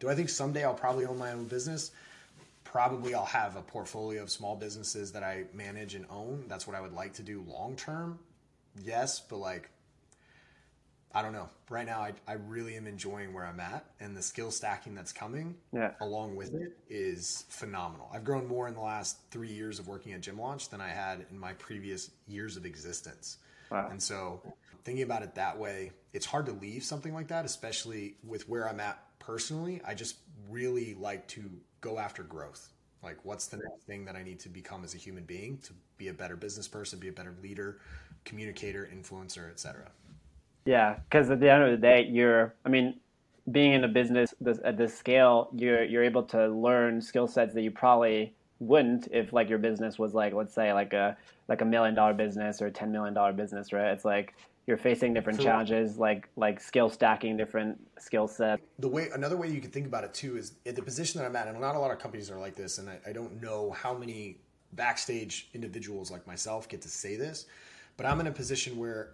Do I think someday I'll probably own my own business? Probably I'll have a portfolio of small businesses that I manage and own. That's what I would like to do long term. Yes, but like I don't know. Right now, I, I really am enjoying where I'm at, and the skill stacking that's coming yeah. along with it is phenomenal. I've grown more in the last three years of working at Gym Launch than I had in my previous years of existence. Wow. And so, thinking about it that way, it's hard to leave something like that, especially with where I'm at personally. I just really like to go after growth. Like, what's the next thing that I need to become as a human being to be a better business person, be a better leader, communicator, influencer, etc. Yeah, because at the end of the day, you're. I mean, being in a business this, at this scale, you're you're able to learn skill sets that you probably wouldn't if like your business was like let's say like a like a million dollar business or a ten million dollar business, right? It's like you're facing different challenges like like skill stacking different skill sets the way another way you can think about it too is at the position that i'm at and not a lot of companies are like this and I, I, don't know how many backstage individuals like myself get to say this but i'm in a position where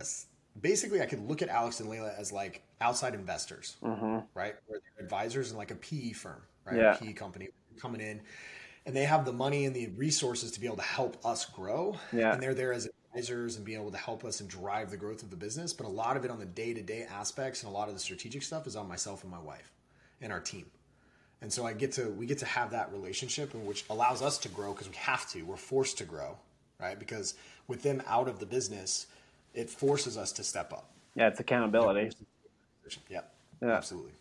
basically I could look at Alex and Leila as like outside investors, mm-hmm. right? Or advisors in like a PE firm, right? Yeah. A PE company coming in and they have the money and the resources to be able to help us grow. Yeah. And they're there as advisors and being able to help us and drive the growth of the business. But a lot of it on the day to day aspects and a lot of the strategic stuff is on myself and my wife and our team. And so I get to we get to have that relationship, which allows us to grow because we have to. We're forced to grow, right? Because with them out of the business, it forces us to step up. Yeah, it's accountability. Yeah, yeah. absolutely.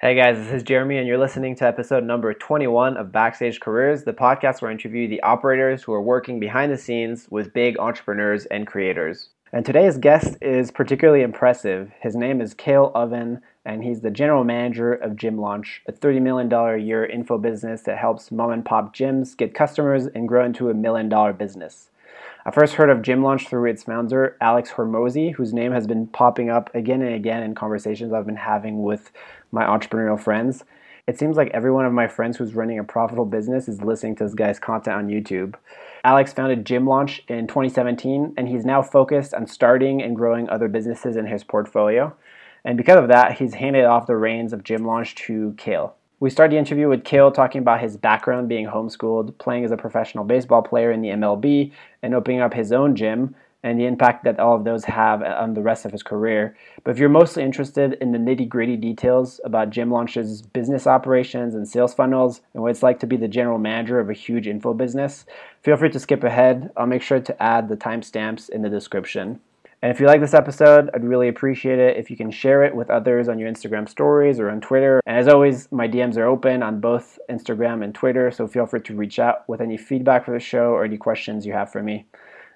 Hey guys, this is Jeremy, and you're listening to episode number 21 of Backstage Careers, the podcast where I interview the operators who are working behind the scenes with big entrepreneurs and creators. And today's guest is particularly impressive. His name is Cale Owen, and he's the general manager of Gym Launch, a $30 million a year info business that helps mom and pop gyms get customers and grow into a million dollar business. I first heard of Gym Launch through its founder, Alex Hormozi, whose name has been popping up again and again in conversations I've been having with my entrepreneurial friends. It seems like every one of my friends who's running a profitable business is listening to this guy's content on YouTube. Alex founded Gym Launch in 2017, and he's now focused on starting and growing other businesses in his portfolio. And because of that, he's handed off the reins of Gym Launch to Cale. We start the interview with Cale talking about his background being homeschooled, playing as a professional baseball player in the MLB, and opening up his own gym, and the impact that all of those have on the rest of his career. But if you're mostly interested in the nitty gritty details about Gym Launch's business operations and sales funnels and what it's like to be the general manager of a huge info business, feel free to skip ahead. I'll make sure to add the timestamps in the description. And if you like this episode, I'd really appreciate it if you can share it with others on your Instagram stories or on Twitter. And as always, my DMs are open on both Instagram and Twitter, so feel free to reach out with any feedback for the show or any questions you have for me.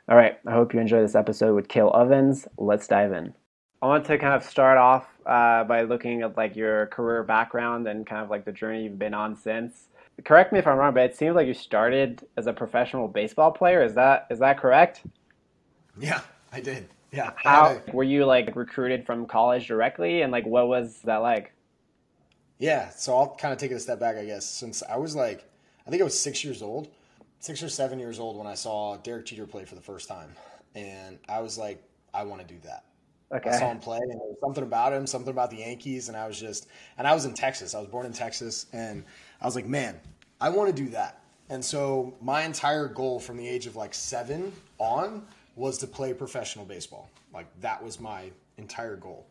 All right, I hope you enjoy this episode with Cale Owens. Let's dive in. I want to kind of start off uh, by looking at like your career background and kind of like the journey you've been on since. Correct me if I'm wrong, but it seems like you started as a professional baseball player. Is that is that correct? Yeah, I did. Yeah. How were you like recruited from college directly, and like what was that like? Yeah, so I'll kind of take it a step back, I guess. Since I was like, I think I was six years old, six or seven years old when I saw Derek Jeter play for the first time, and I was like, I want to do that. Okay. I saw him play, and there was something about him, something about the Yankees, and I was just, and I was in Texas. I was born in Texas, and I was like, man, I want to do that. And so my entire goal from the age of like seven on was to play professional baseball. Like that was my entire goal.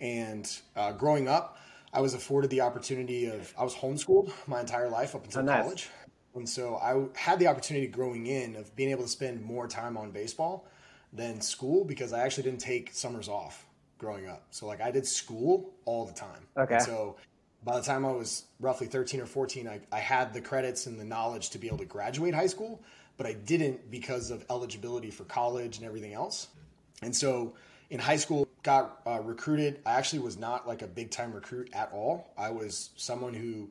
And uh, growing up, I was afforded the opportunity of I was homeschooled my entire life up until oh, nice. college, and so I had the opportunity growing in of being able to spend more time on baseball than school because I actually didn't take summers off growing up. So like I did school all the time. Okay. And so by the time I was roughly 13 or 14, I, I had the credits and the knowledge to be able to graduate high school, but I didn't because of eligibility for college and everything else. And so in high school, got uh, recruited. I actually was not like a big time recruit at all. I was someone who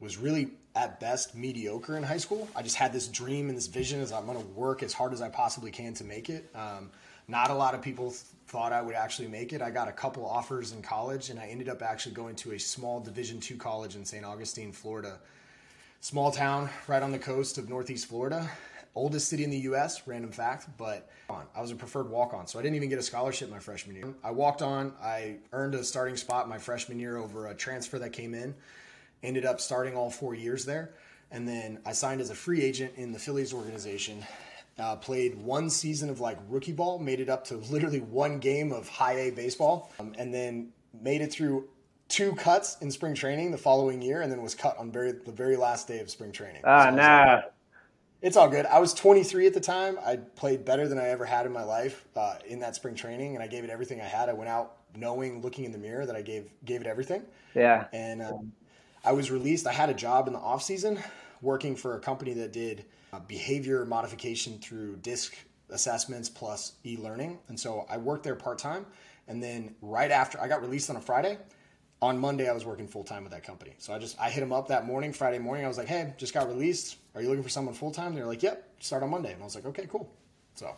was really at best mediocre in high school. I just had this dream and this vision as I'm going to work as hard as I possibly can to make it. Um, not a lot of people th- thought I would actually make it. I got a couple offers in college, and I ended up actually going to a small Division two college in St. Augustine, Florida, small town right on the coast of Northeast Florida Oldest city in the U.S. Random fact, but I was a preferred walk-on, so I didn't even get a scholarship my freshman year. I walked on. I earned a starting spot my freshman year over a transfer that came in. Ended up starting all four years there, and then I signed as a free agent in the Phillies organization. Uh, played one season of like rookie ball, made it up to literally one game of high A baseball, um, and then made it through two cuts in spring training the following year, and then was cut on very the very last day of spring training. Ah, so nah. Like, it's all good. I was 23 at the time. I played better than I ever had in my life uh, in that spring training, and I gave it everything I had. I went out knowing, looking in the mirror, that I gave gave it everything. Yeah. And um, I was released. I had a job in the off season, working for a company that did uh, behavior modification through disc assessments plus e-learning, and so I worked there part time. And then right after I got released on a Friday, on Monday I was working full time with that company. So I just I hit them up that morning, Friday morning. I was like, "Hey, just got released. Are you looking for someone full time?" They're like, "Yep, start on Monday." And I was like, "Okay, cool." So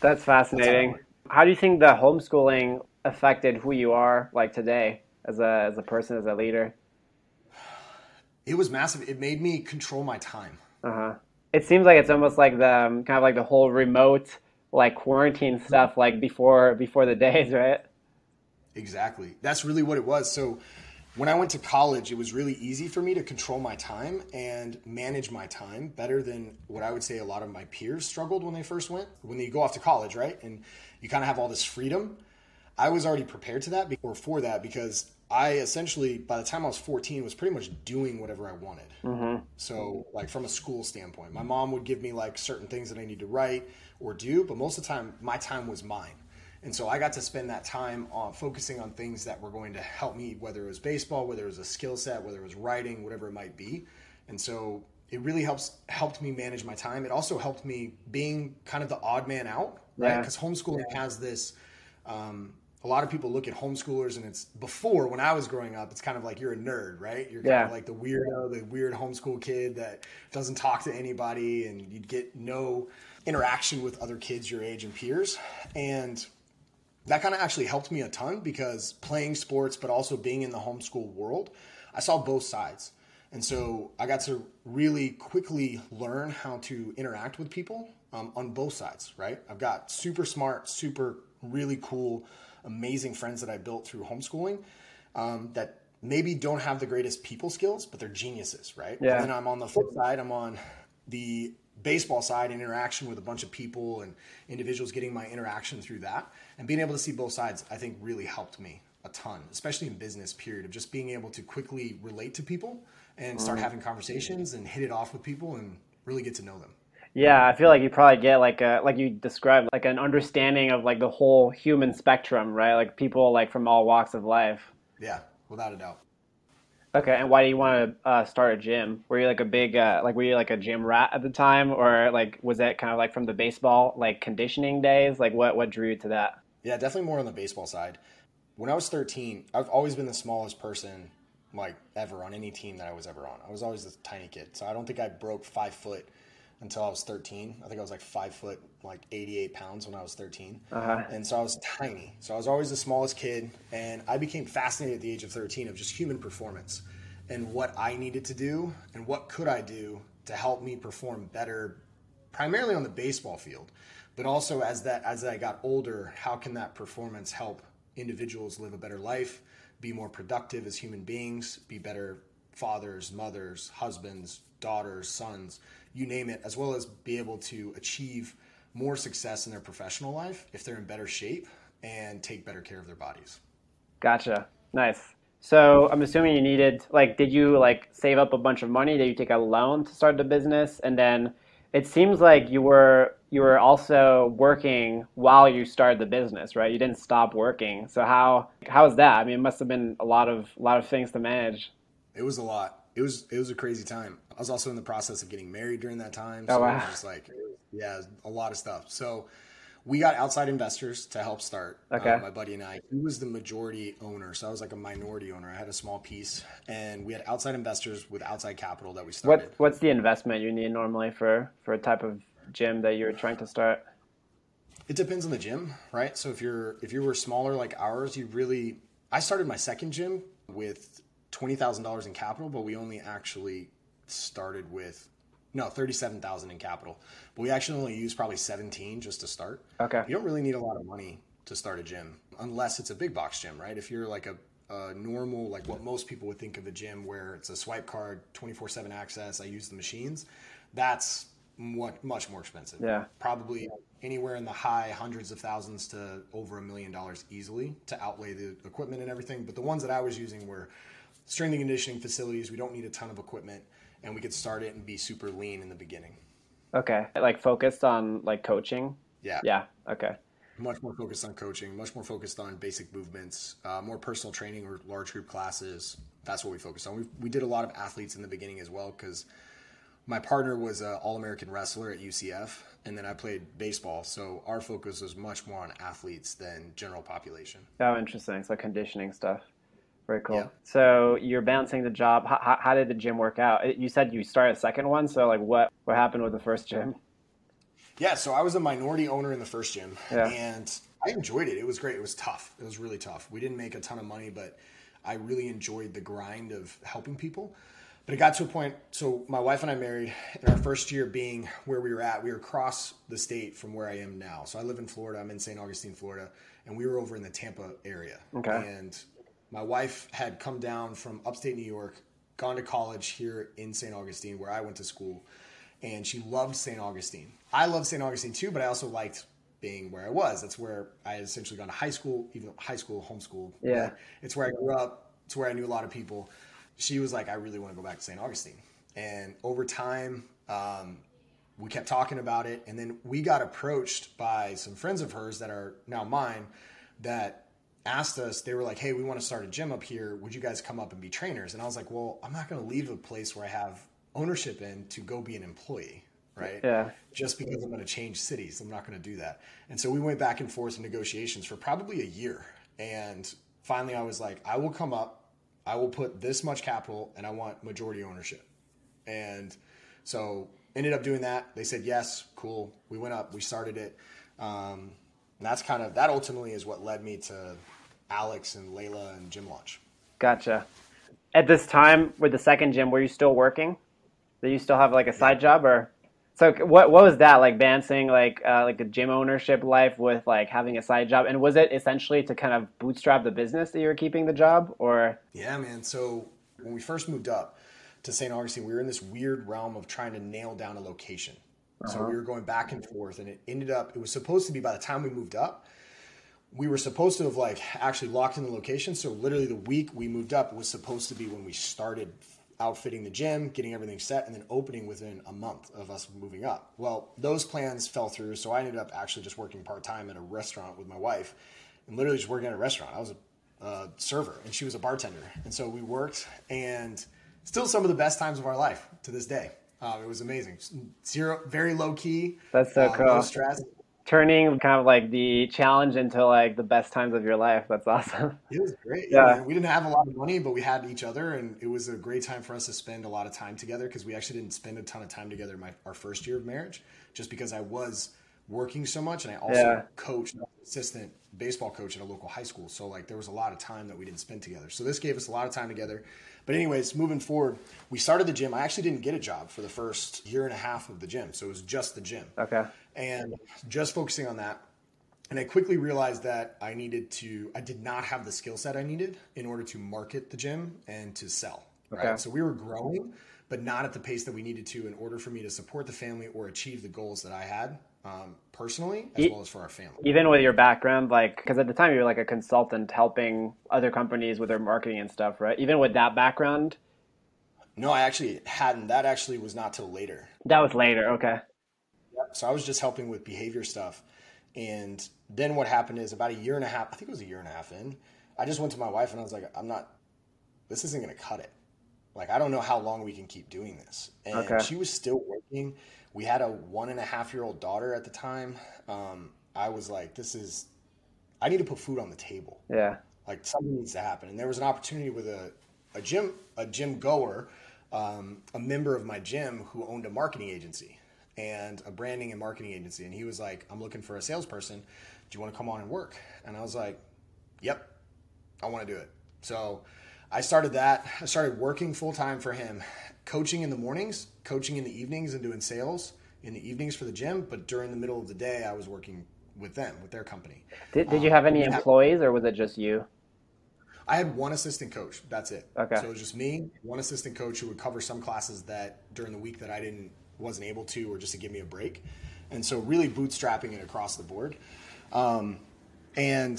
that's fascinating. That's how, how do you think the homeschooling affected who you are like today as a as a person as a leader? It was massive. It made me control my time. Uh huh. It seems like it's almost like the um, kind of like the whole remote like quarantine stuff like before before the days, right? Exactly. That's really what it was. So when I went to college, it was really easy for me to control my time and manage my time better than what I would say a lot of my peers struggled when they first went. When you go off to college, right? And you kind of have all this freedom. I was already prepared to that or for that because I essentially, by the time I was 14, was pretty much doing whatever I wanted. Mm-hmm. So, like from a school standpoint, my mom would give me like certain things that I need to write or do, but most of the time, my time was mine. And so I got to spend that time on focusing on things that were going to help me, whether it was baseball, whether it was a skill set, whether it was writing, whatever it might be. And so it really helps helped me manage my time. It also helped me being kind of the odd man out, right? Because homeschooling yeah. has this. Um, a lot of people look at homeschoolers and it's before when I was growing up, it's kind of like you're a nerd, right? You're kind yeah. of like the weirdo, the weird homeschool kid that doesn't talk to anybody and you get no interaction with other kids your age and peers. And that kind of actually helped me a ton because playing sports, but also being in the homeschool world, I saw both sides. And so I got to really quickly learn how to interact with people um, on both sides, right? I've got super smart, super really cool, amazing friends that I built through homeschooling um, that maybe don't have the greatest people skills, but they're geniuses, right? Yeah. And then I'm on the flip side, I'm on the baseball side and interaction with a bunch of people and individuals getting my interaction through that and being able to see both sides i think really helped me a ton especially in business period of just being able to quickly relate to people and start having conversations and hit it off with people and really get to know them yeah i feel like you probably get like a like you described like an understanding of like the whole human spectrum right like people like from all walks of life yeah without a doubt Okay, and why do you want to uh, start a gym? Were you like a big uh, like were you like a gym rat at the time, or like was that kind of like from the baseball like conditioning days? Like what what drew you to that? Yeah, definitely more on the baseball side. When I was 13, I've always been the smallest person like ever on any team that I was ever on. I was always a tiny kid, so I don't think I broke five foot until I was 13. I think I was like five foot, like 88 pounds when I was 13. Uh-huh. And so I was tiny. So I was always the smallest kid. And I became fascinated at the age of 13 of just human performance and what I needed to do and what could I do to help me perform better, primarily on the baseball field, but also as that as I got older, how can that performance help individuals live a better life, be more productive as human beings, be better fathers, mothers, husbands, daughters, sons, you name it, as well as be able to achieve more success in their professional life if they're in better shape and take better care of their bodies. Gotcha. Nice. So I'm assuming you needed like did you like save up a bunch of money? Did you take a loan to start the business? And then it seems like you were you were also working while you started the business, right? You didn't stop working. So how how was that? I mean, it must have been a lot of a lot of things to manage. It was a lot it was it was a crazy time. I was also in the process of getting married during that time, oh, so oh, wow. it was just like yeah, a lot of stuff. So we got outside investors to help start. Okay. Uh, my buddy and I, he was the majority owner, so I was like a minority owner. I had a small piece, and we had outside investors with outside capital that we started. What What's the investment you need normally for for a type of gym that you're trying to start? It depends on the gym, right? So if you're if you were smaller like ours, you really. I started my second gym with twenty thousand dollars in capital, but we only actually started with No, thirty-seven thousand in capital, but we actually only used probably seventeen just to start. Okay. You don't really need a lot of money to start a gym unless it's a big box gym, right? If you're like a, a normal, like what most people would think of a gym where it's a swipe card, twenty-four seven access. I use the machines. That's what much more expensive. Yeah. Probably anywhere in the high hundreds of thousands to over a million dollars easily to outlay the equipment and everything. But the ones that I was using were strength and conditioning facilities. We don't need a ton of equipment and we could start it and be super lean in the beginning. Okay. Like focused on like coaching. Yeah. Yeah. Okay. Much more focused on coaching, much more focused on basic movements, uh, more personal training or large group classes. That's what we focused on. We, we did a lot of athletes in the beginning as well because my partner was an All American wrestler at UCF, and then I played baseball. So our focus was much more on athletes than general population. Oh, interesting. So conditioning stuff. Very cool. Yeah. So you're balancing the job. How, how did the gym work out? You said you started a second one. So like, what what happened with the first gym? Yeah, so I was a minority owner in the first gym, Yeah. and I enjoyed it. It was great. It was tough. It was really tough. We didn't make a ton of money, but I really enjoyed the grind of helping people. But it got to a point. So my wife and I married in our first year being where we were at. We were across the state from where I am now. So I live in Florida. I'm in St. Augustine, Florida, and we were over in the Tampa area. Okay. And my wife had come down from upstate New York, gone to college here in St. Augustine, where I went to school, and she loved St. Augustine. I loved St. Augustine too, but I also liked being where I was. That's where I had essentially gone to high school, even high school, homeschool. Yeah. It's where I grew up. It's where I knew a lot of people. She was like, I really want to go back to St. Augustine. And over time, um, we kept talking about it. And then we got approached by some friends of hers that are now mine that asked us, they were like, hey, we want to start a gym up here. Would you guys come up and be trainers? And I was like, well, I'm not going to leave a place where I have ownership in to go be an employee, right? Yeah. Just because I'm going to change cities. I'm not going to do that. And so we went back and forth in negotiations for probably a year. And finally, I was like, I will come up, I will put this much capital, and I want majority ownership. And so ended up doing that. They said yes, cool. We went up, we started it. Um, and that's kind of that ultimately is what led me to Alex and Leila and Gym Launch. Gotcha. At this time, with the second gym, were you still working? Did you still have like a side job, or so? What what was that like? Balancing like uh, like a gym ownership life with like having a side job, and was it essentially to kind of bootstrap the business that you were keeping the job, or Yeah, man. So when we first moved up to St. Augustine, we were in this weird realm of trying to nail down a location. So we were going back and forth, and it ended up. It was supposed to be by the time we moved up, we were supposed to have like actually locked in the location. So literally the week we moved up was supposed to be when we started outfitting the gym, getting everything set, and then opening within a month of us moving up. Well, those plans fell through, so I ended up actually just working part time at a restaurant with my wife, and literally just working at a restaurant. I was a uh, server, and she was a bartender, and so we worked, and still some of the best times of our life to this day. Um, it was amazing. Zero, very low key. That's so uh, cool. No stress. turning kind of like the challenge into like the best times of your life? That's awesome. It was great. Yeah. Yeah. We didn't have a lot of money, but we had each other, and it was a great time for us to spend a lot of time together because we actually didn't spend a ton of time together in my our first year of marriage, just because I was working so much, and I also Yeah. coached assistant baseball coach at a local high school. So like there was a lot of time that we didn't spend together. So this gave us a lot of time together. But anyways, moving forward, we started the gym. I actually didn't get a job for the first year and a half of the gym, so it was just the gym Okay. and just focusing on that. And I quickly realized that I needed to, I did not have the skill set I needed in order to market the gym and to sell. Okay. Right. So we were growing, but not at the pace that we needed to in order for me to support the family or achieve the goals that I had um, personally, as well as for our family. Even with your background, like, because at the time you were like a consultant helping other companies with their marketing and stuff, right? Even with that background, No, I actually hadn't. That actually was not till later. that was later. Okay. Yep. So I was just helping with behavior stuff. And then what happened is about a year and a half, I think it was a year and a half in, I just went to my wife and I was like, I'm not, this isn't going to cut it. Like, I don't know how long we can keep doing this. And Okay. she was still working. We had a one and a half year old daughter at the time. Um, I was like, this is, I need to put food on the table. Yeah. like something needs to happen. And there was an opportunity with a, a gym a gym goer um, a member of my gym who owned a marketing agency and a branding and marketing agency. And he was like i'm looking for a salesperson. Do you want to come on and work? And i was like yep i want to do it. So i started that i started working full-time for him coaching in the mornings coaching in the evenings and doing sales in the evenings for the gym, but during the middle of the day, I was working with them, with their company. Did, did you have any employees or was it just you? I had one assistant coach. That's it. Okay. So it was just me, one assistant coach who would cover some classes that during the week that I didn't wasn't able to, or just to give me a break. And so really bootstrapping it across the board. Um, and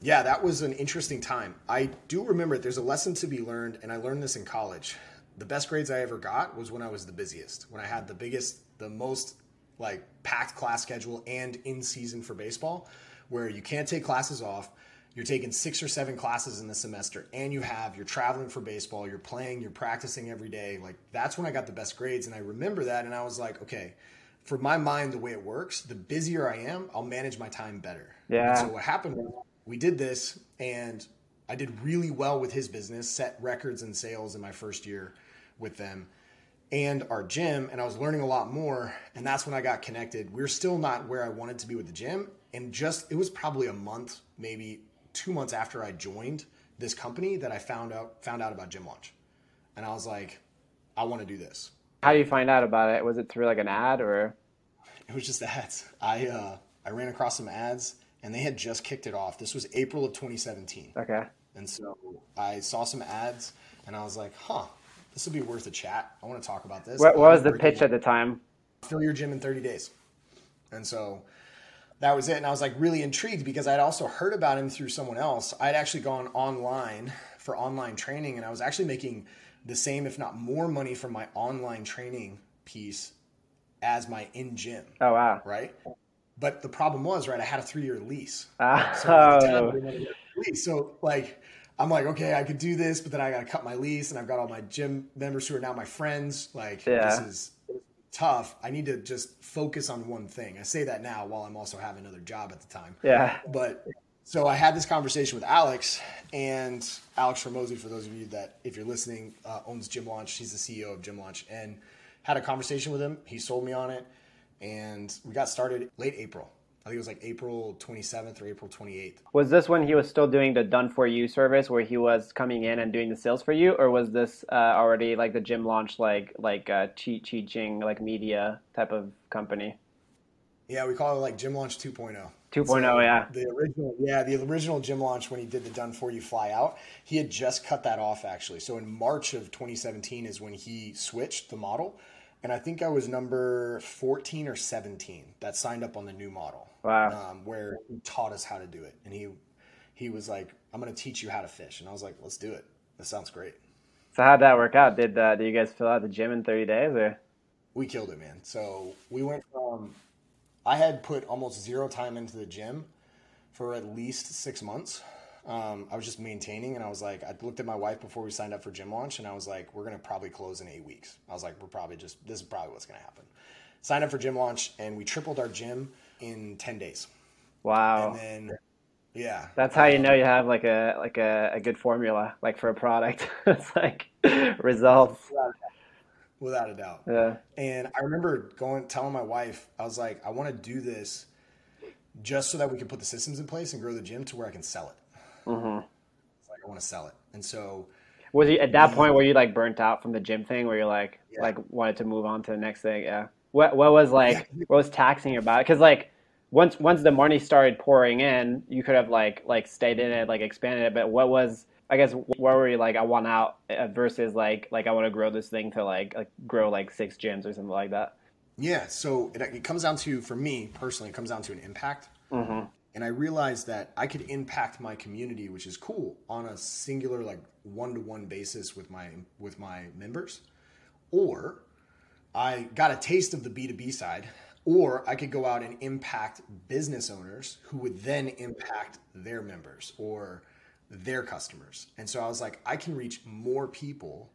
yeah, that was an interesting time. I do remember there's a lesson to be learned, and I learned this in college. The best grades I ever got was when I was the busiest, when I had the biggest, the most like packed class schedule and in season for baseball, where you can't take classes off. You're taking six or seven classes in the semester, and you have you're traveling for baseball, you're playing, you're practicing every day. Like that's when I got the best grades, and I remember that, and I was like, okay, for my mind, the way it works, the busier I am, I'll manage my time better. Yeah. And so what happened was we did this, and I did really well with his business, set records in sales in my first year with them and our gym and I was learning a lot more and that's when I got connected. We are still not where I wanted to be with the gym and just it was probably a month, maybe 2 months after I joined this company that I found out found out about Gym Launch. And I was like I want to do this. How do you find out about it? Was it through like an ad or It was just ads. I uh I ran across some ads and they had just kicked it off. This was April of 2017. Okay. And so I saw some ads and I was like, huh, this would be worth a chat. I want to talk about this. What, what was the pitch at the time? Fill your gym in 30 days. And so that was it. And I was like really intrigued because I'd also heard about him through someone else. I'd actually gone online for online training and I was actually making the same, if not more money from my online training piece as my in gym. Oh, wow. Right. But the problem was, right, I had a three year lease. Ah. Oh. So, so like, I'm like, okay, I could do this, but then I got to cut my lease, and I've got all my gym members who are now my friends. Like, Yeah. this is tough. I need to just focus on one thing. I say that now while I'm also having another job at the time. Yeah. But so I had this conversation with Alex, and Alex Hormozi, for those of you that, if you're listening, uh, owns Gym Launch. He's the CEO of Gym Launch, and had a conversation with him. He sold me on it, and we got started late April. I think it was like April 27th or April 28th. Was this when he was still doing the done for you service where he was coming in and doing the sales for you or was this uh, already like the gym launch like like uh Chi Chi Ching like media type of company? Yeah, we call it like Gym Launch 2.0. 2.0, yeah. The original, yeah, the original Gym Launch when he did the Done For You Fly Out, he had just cut that off actually. So in March of 2017 is when he switched the model, and I think I was number 14 or 17 that signed up on the new model. Wow. Um, where he taught us how to do it, and he he was like, "I'm going to teach you how to fish," and I was like, "Let's do it. That sounds great." So how'd that work out? Did uh, did you guys fill out the gym in 30 days or? we killed it, man. So we went from I had put almost zero time into the gym for at least six months. Um, I was just maintaining, and I was like, I looked at my wife before we signed up for gym launch, and I was like, we're gonna probably close in eight weeks. I was like, we're probably just this is probably what's gonna happen. Signed up for gym launch, and we tripled our gym in ten days, Wow. and then yeah, That's how you know you have like a like a, a good formula like for a product. it's like results. without a doubt. Yeah. And I remember going telling my wife, I was like, I want to do this just so that we can put the systems in place and grow the gym to where I can sell it. Hmm It's like I want to sell it. And so Was you at that point where you like burnt out from the gym thing where you're like Yeah. like wanted to move on to the next thing? Yeah. What what was like what was taxing about it? Because like once once the money started pouring in, you could have like like stayed in it, like expanded it. But what was I guess where were you like I want out uh, versus like like I want to grow this thing to like like grow like six gyms or something like that. yeah, so it, it comes down to for me personally, it comes down to an impact. hmm And I realized that I could impact my community, which is cool, on a singular like one to one basis with my with my members, or I got a taste of the B2B side, or I could go out and impact business owners who would then impact their members or their customers. And so I was like, I can reach more people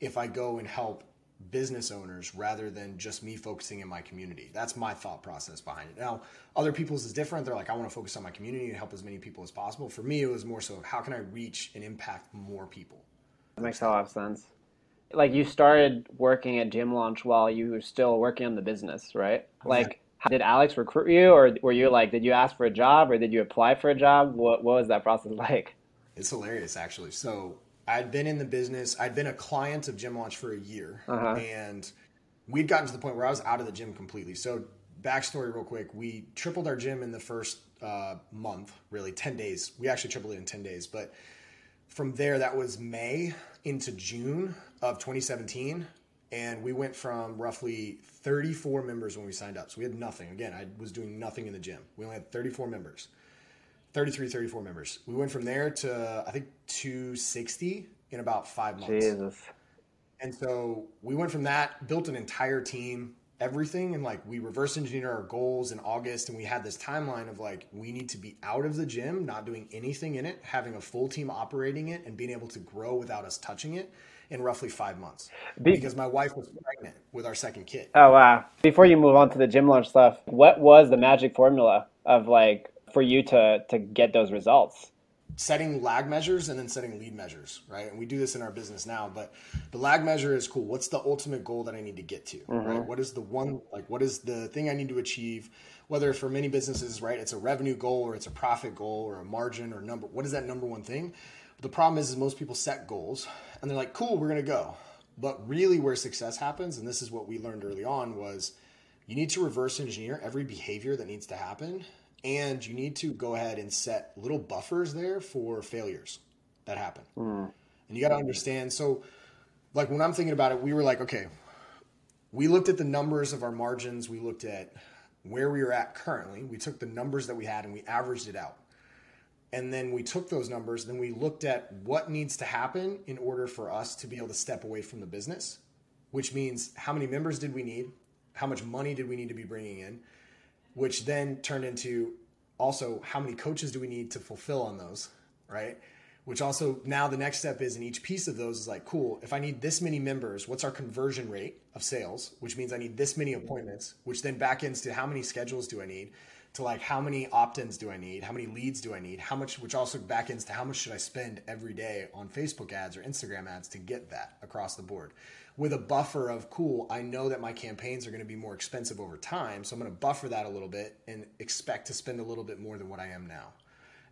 if I go and help business owners rather than just me focusing in my community. That's my thought process behind it. Now, other people's is different. They're like, I want to focus on my community and help as many people as possible. For me, it was more so of how can I reach and impact more people? That makes a lot of sense. Like you started working at Gym Launch while you were still working on the business, right? Like, how, did Alex recruit you, or were you like, did you ask for a job, or did you apply for a job? What What was that process like? It's hilarious, actually. So I'd been in the business. I'd been a client of Gym Launch for a year, Uh-huh. and we'd gotten to the point where I was out of the gym completely. So backstory real quick, we tripled our gym in the first uh, month, really 10 days. We actually tripled it in 10 days, but from there, that was May into June of 2017. And we went from roughly 34 members when we signed up. So we had nothing. Again, I was doing nothing in the gym. We only had 34 members, 33, 34 members. We went from there to, I think, 260 in about five months. Jesus. And so we went from that, built an entire team, everything, and like we reverse engineered our goals in August, and we had this timeline of like we need to be out of the gym, not doing anything in it, having a full team operating it, and being able to grow without us touching it in roughly five months. Be- because my wife was pregnant with our second kid. Oh wow! Before you move on to the gym launch stuff, what was the magic formula of like for you to to get those results? setting lag measures and then setting lead measures, right? And we do this in our business now, but the lag measure is cool. What's the ultimate goal that I need to get to, mm-hmm. right? What is the one, like, what is the thing I need to achieve? Whether for many businesses, right, it's a revenue goal or it's a profit goal or a margin or number. What is that number one thing? The problem is, is most people set goals and they're like, cool, we're going to go. But really, where success happens, and this is what we learned early on, was you need to reverse engineer every behavior that needs to happen and you need to go ahead and set little buffers there for failures that happen. Mm. And you got to understand. So, like when I'm thinking about it, we were like, okay, we looked at the numbers of our margins. We looked at where we were at currently. We took the numbers that we had and we averaged it out. And then we took those numbers, then we looked at what needs to happen in order for us to be able to step away from the business, which means how many members did we need? How much money did we need to be bringing in? Which then turned into also how many coaches do we need to fulfill on those, right? Which also now the next step is in each piece of those is like, cool, if I need this many members, what's our conversion rate of sales? Which means I need this many appointments, which then back to how many schedules do I need? To like how many opt-ins do I need? How many leads do I need? How much, which also back ends to how much should I spend every day on Facebook ads or Instagram ads to get that across the board? With a buffer of cool, I know that my campaigns are going to be more expensive over time, so I'm going to buffer that a little bit and expect to spend a little bit more than what I am now.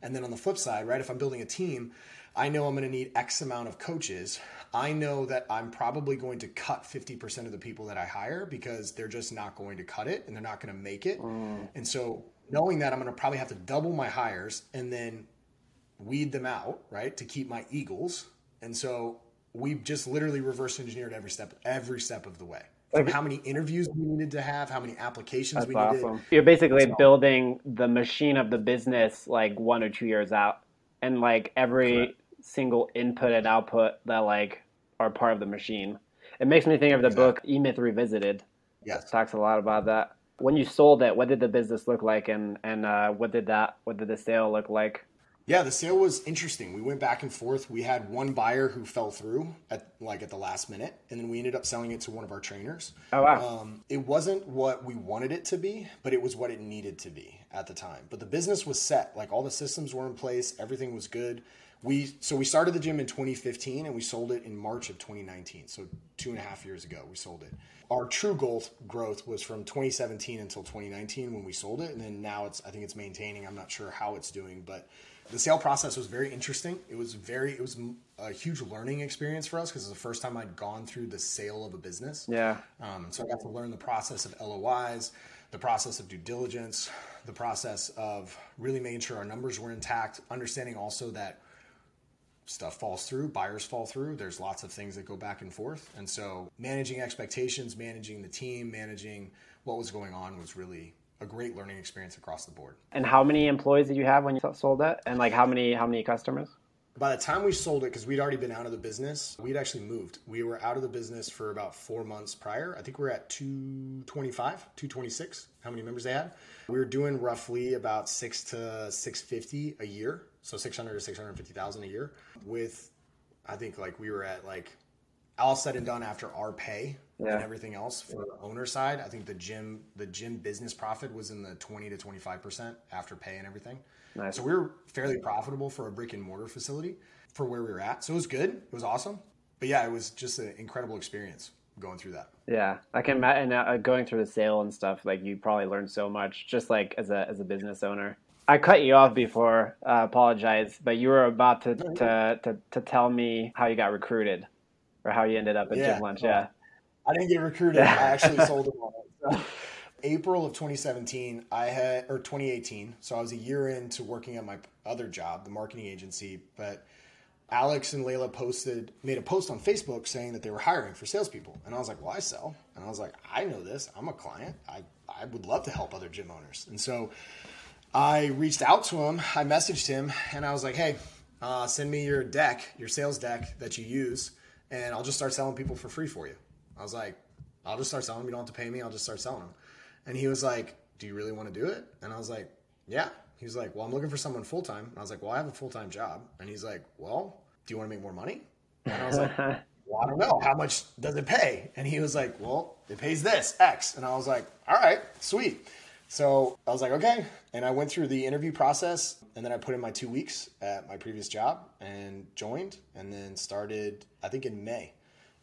And then on the flip side, right, if I'm building a team, I know I'm going to need X amount of coaches. I know that I'm probably going to cut 50% of the people that I hire because they're just not going to cut it and they're not going to make it. Mm. And so knowing that I'm going to probably have to double my hires and then weed them out, right, to keep my eagles. And so we've just literally reverse engineered every step every step of the way. From how many interviews we needed to have how many applications That's we awesome. needed you're basically so, building the machine of the business like one or two years out and like every correct. single input and output that like are part of the machine. It makes me think of the exactly. book e-myth revisited. Yes. It talks a lot about that. When you sold it what did the business look like and and uh, what did that what did the sale look like yeah, the sale was interesting. We went back and forth. We had one buyer who fell through at like at the last minute, and then we ended up selling it to one of our trainers. Oh wow! Um, it wasn't what we wanted it to be, but it was what it needed to be at the time. But the business was set. Like all the systems were in place. Everything was good. We so we started the gym in 2015 and we sold it in March of 2019. So two and a half years ago, we sold it. Our true goal growth was from 2017 until 2019 when we sold it, and then now it's I think it's maintaining. I'm not sure how it's doing, but the sale process was very interesting. It was very, it was a huge learning experience for us because it's the first time I'd gone through the sale of a business. Yeah. Um, so I got to learn the process of LOIs, the process of due diligence, the process of really making sure our numbers were intact, understanding also that stuff falls through, buyers fall through. There's lots of things that go back and forth. And so managing expectations, managing the team, managing what was going on was really a great learning experience across the board. And how many employees did you have when you sold that? And like how many how many customers? By the time we sold it, because we'd already been out of the business, we'd actually moved. We were out of the business for about four months prior. I think we are at 225, 226, how many members they had. We were doing roughly about six to 650 a year. So 600 to 650,000 a year with, I think like we were at like all said and done after our pay yeah. and everything else for the owner side, I think the gym the gym business profit was in the twenty to twenty five percent after pay and everything. Nice. So we were fairly profitable for a brick and mortar facility for where we were at. So it was good. It was awesome. But yeah, it was just an incredible experience going through that. Yeah, I can imagine uh, going through the sale and stuff. Like you probably learned so much, just like as a as a business owner. I cut you off before. Uh, apologize, but you were about to, to, to, to tell me how you got recruited or how you ended up at yeah. Gym Launch. Yeah. I didn't get recruited. I actually sold them all. So, April of 2017, I had or 2018. So I was a year into working at my other job, the marketing agency. But Alex and Leila posted made a post on Facebook saying that they were hiring for salespeople, and I was like, "Well, I sell," and I was like, "I know this. I'm a client. I I would love to help other gym owners." And so I reached out to him. I messaged him, and I was like, "Hey, uh, send me your deck, your sales deck that you use, and I'll just start selling people for free for you." I was like, "I'll just start selling them. You don't have to pay me. I'll just start selling them." And he was like, Do you really want to do it? And I was like, Yeah. He was like, Well, I'm looking for someone full time. And I was like, Well, I have a full time job. And he's like, Well, do you want to make more money? And I was like, Well, I don't know. How much does it pay? And he was like, Well, it pays this, X. And I was like, All right, sweet. So I was like, okay. And I went through the interview process and then I put in my two weeks at my previous job and joined and then started, I think in May,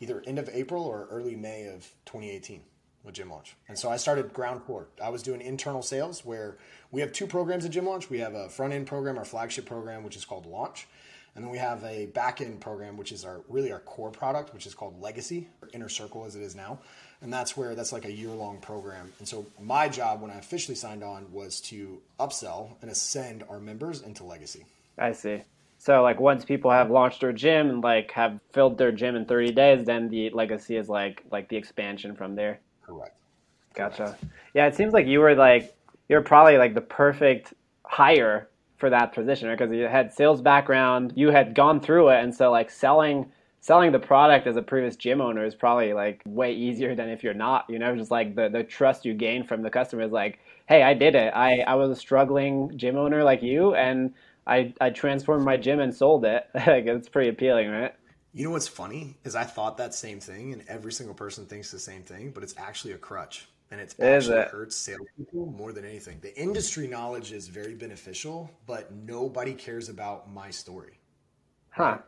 either end of April or early May of 2018 with Gym Launch. And so I started ground floor. I was doing internal sales where we have two programs at Gym Launch. We have a front end program, our flagship program, which is called Launch. And then we have a back end program, which is our really our core product, which is called Legacy, or Inner Circle as it is now. And that's where that's like a year long program. And so my job when I officially signed on was to upsell and ascend our members into Legacy. I see. So like once people have launched their gym and like have filled their gym in 30 days, then the legacy is like like the expansion from there. Correct. Gotcha. Correct. Yeah, it seems like you were like you're probably like the perfect hire for that position, right? Because you had sales background, you had gone through it, and so like selling selling the product as a previous gym owner is probably like way easier than if you're not. You know, just like the the trust you gain from the customer is like, hey, I did it. I I was a struggling gym owner like you, and I I transformed my gym and sold it. like it's pretty appealing, right? You know what's funny is I thought that same thing, and every single person thinks the same thing, but it's actually a crutch, and it's actually it? hurts salespeople more than anything. The industry knowledge is very beneficial, but nobody cares about my story. Huh.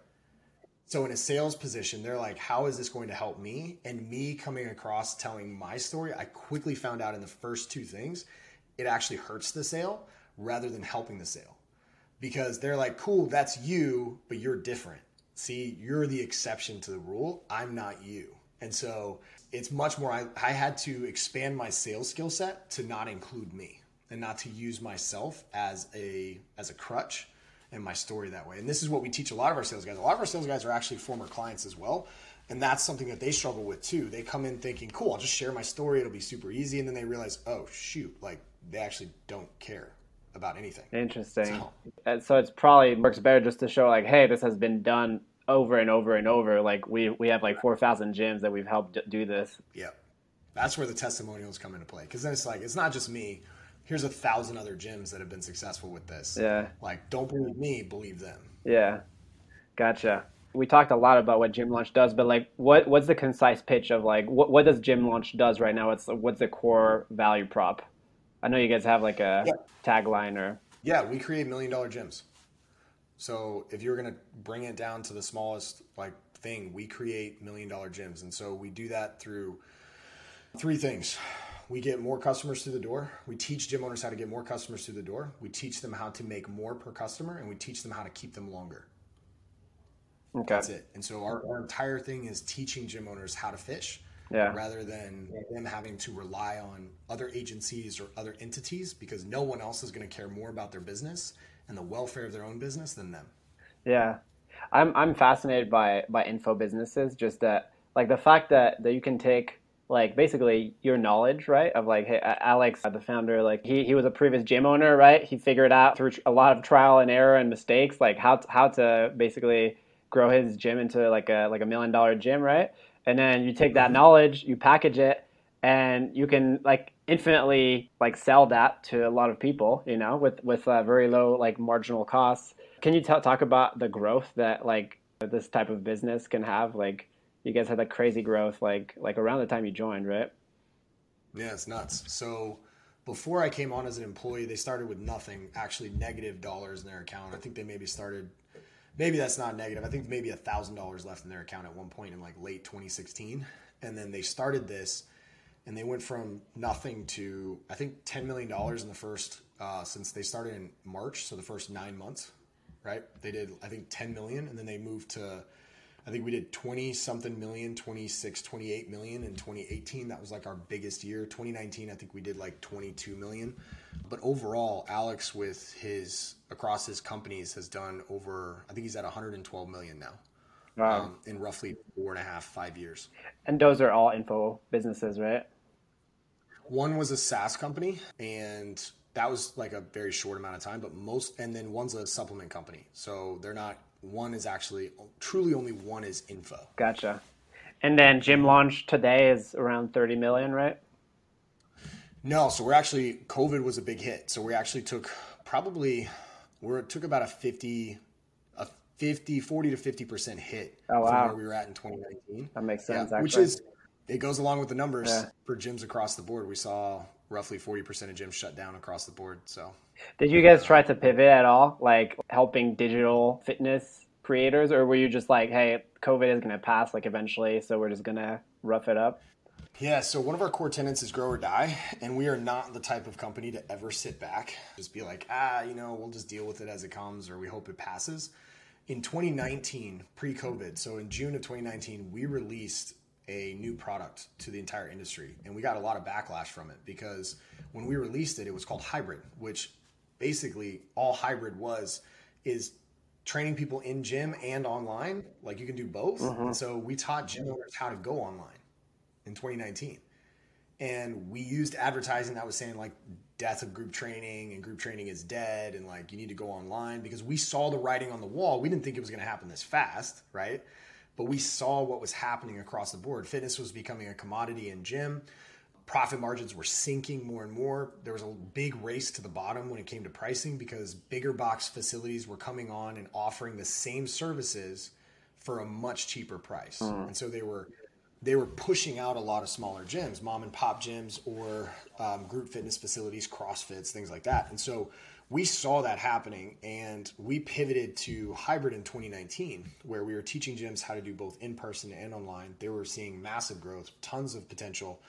So in a sales position, they're like, "How is this going to help me?" And me coming across telling my story, I quickly found out in the first two things, it actually hurts the sale rather than helping the sale, because they're like, "Cool, that's you, but you're different." see, you're the exception to the rule. I'm not you. And so it's much more, I, I had to expand my sales skill set to not include me and not to use myself as a, as a crutch and my story that way. And this is what we teach a lot of our sales guys. A lot of our sales guys are actually former clients as well. And that's something that they struggle with too. They come in thinking, cool, I'll just share my story. It'll be super easy. And then they realize, oh, shoot, like they actually don't care about anything. Interesting. So, uh, so it's probably works better just to show like, hey, this has been done over and over and over. Like we we have like four thousand gyms that we've helped do this. Yeah, that's where the testimonials come into play because then it's like it's not just me. Here's a thousand other gyms that have been successful with this. Yeah. Like, don't believe me, believe them. Yeah. Gotcha. We talked a lot about what Gym Launch does, but like, what what's the concise pitch of like what what does Gym Launch does right now? What's what's the core value prop? I know you guys have like a yeah. tagline or. Yeah, we create million dollar gyms. So if you're going to bring it down to the smallest like thing, we create million dollar gyms. And so we do that through three things. We get more customers through the door. We teach gym owners how to get more customers through the door. We teach them how to make more per customer and we teach them how to keep them longer. Okay. That's it. And so our, our entire thing is teaching gym owners how to fish yeah. rather than them having to rely on other agencies or other entities because no one else is going to care more about their business and the welfare of their own business than them. Yeah. I'm I'm fascinated by by info businesses just that like the fact that that you can take like basically your knowledge, right? Of like, hey, Alex, uh, the founder, like he, he was a previous gym owner, right? He figured out through a lot of trial and error and mistakes, like how to, how to basically grow his gym into like a like a million dollar gym, right? And then you take that knowledge, you package it, and you can like infinitely like sell that to a lot of people you know with with uh, very low like marginal costs. Can you t- talk about the growth that like this type of business can have? Like you guys had that crazy growth like like around the time you joined right? Yeah it's nuts. So before i came on as an employee they started with nothing actually negative dollars in their account. I think they maybe started maybe that's not negative. I think maybe a thousand dollars left in their account at one point in like late 2016 and then they started this and they went from nothing to I think ten million dollars in the first uh, since they started in March, so the first nine months, right? They did I think ten million, and then they moved to I think we did 20 something million, 26, 28 million in 2018. That was like our biggest year. 2019, I think we did like 22 million. But overall, Alex with his across his companies has done over. I think he's at 112 million now. Wow. Um, in roughly four and a half, five years. And those are all info businesses, right? One was a SaaS company, and that was like a very short amount of time. But most, and then one's a supplement company, so they're not. One is actually truly only one is info. Gotcha. And then gym launch today is around 30 million, right? No, so we're actually COVID was a big hit. So we actually took probably we took about a 50 a 50 40 to 50% hit oh, wow. from where we were at in 2019. That makes sense yeah, which is it goes along with the numbers yeah. for gyms across the board. We saw roughly 40% of gyms shut down across the board. So Did you guys try to pivot at all like helping digital fitness creators or were you just like, "Hey, COVID is going to pass like eventually, so we're just going to rough it up?" Yeah, so one of our core tenants is grow or die, and we are not the type of company to ever sit back, just be like, ah, you know, we'll just deal with it as it comes, or we hope it passes. In 2019, pre COVID, so in June of 2019, we released a new product to the entire industry, and we got a lot of backlash from it because when we released it, it was called hybrid, which basically all hybrid was is training people in gym and online. Like you can do both. Mm-hmm. And so we taught gym owners how to go online in 2019. And we used advertising that was saying like death of group training and group training is dead and like you need to go online because we saw the writing on the wall. We didn't think it was going to happen this fast, right? But we saw what was happening across the board. Fitness was becoming a commodity in gym. Profit margins were sinking more and more. There was a big race to the bottom when it came to pricing because bigger box facilities were coming on and offering the same services for a much cheaper price. Mm. And so they were they were pushing out a lot of smaller gyms, mom and pop gyms, or um, group fitness facilities, CrossFits, things like that. And so we saw that happening and we pivoted to hybrid in 2019, where we were teaching gyms how to do both in person and online. They were seeing massive growth, tons of potential.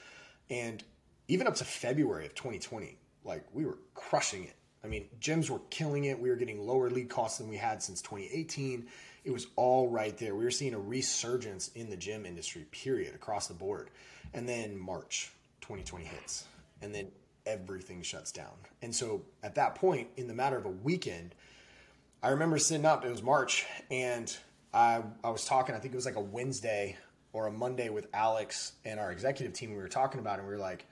And even up to February of 2020, like we were crushing it. I mean, gyms were killing it. We were getting lower lead costs than we had since 2018 it was all right there. We were seeing a resurgence in the gym industry, period, across the board. And then March 2020 hits, and then everything shuts down. And so at that point, in the matter of a weekend, I remember sitting up, it was March, and I, I was talking, I think it was like a Wednesday or a Monday with Alex and our executive team. We were talking about it, and we were like,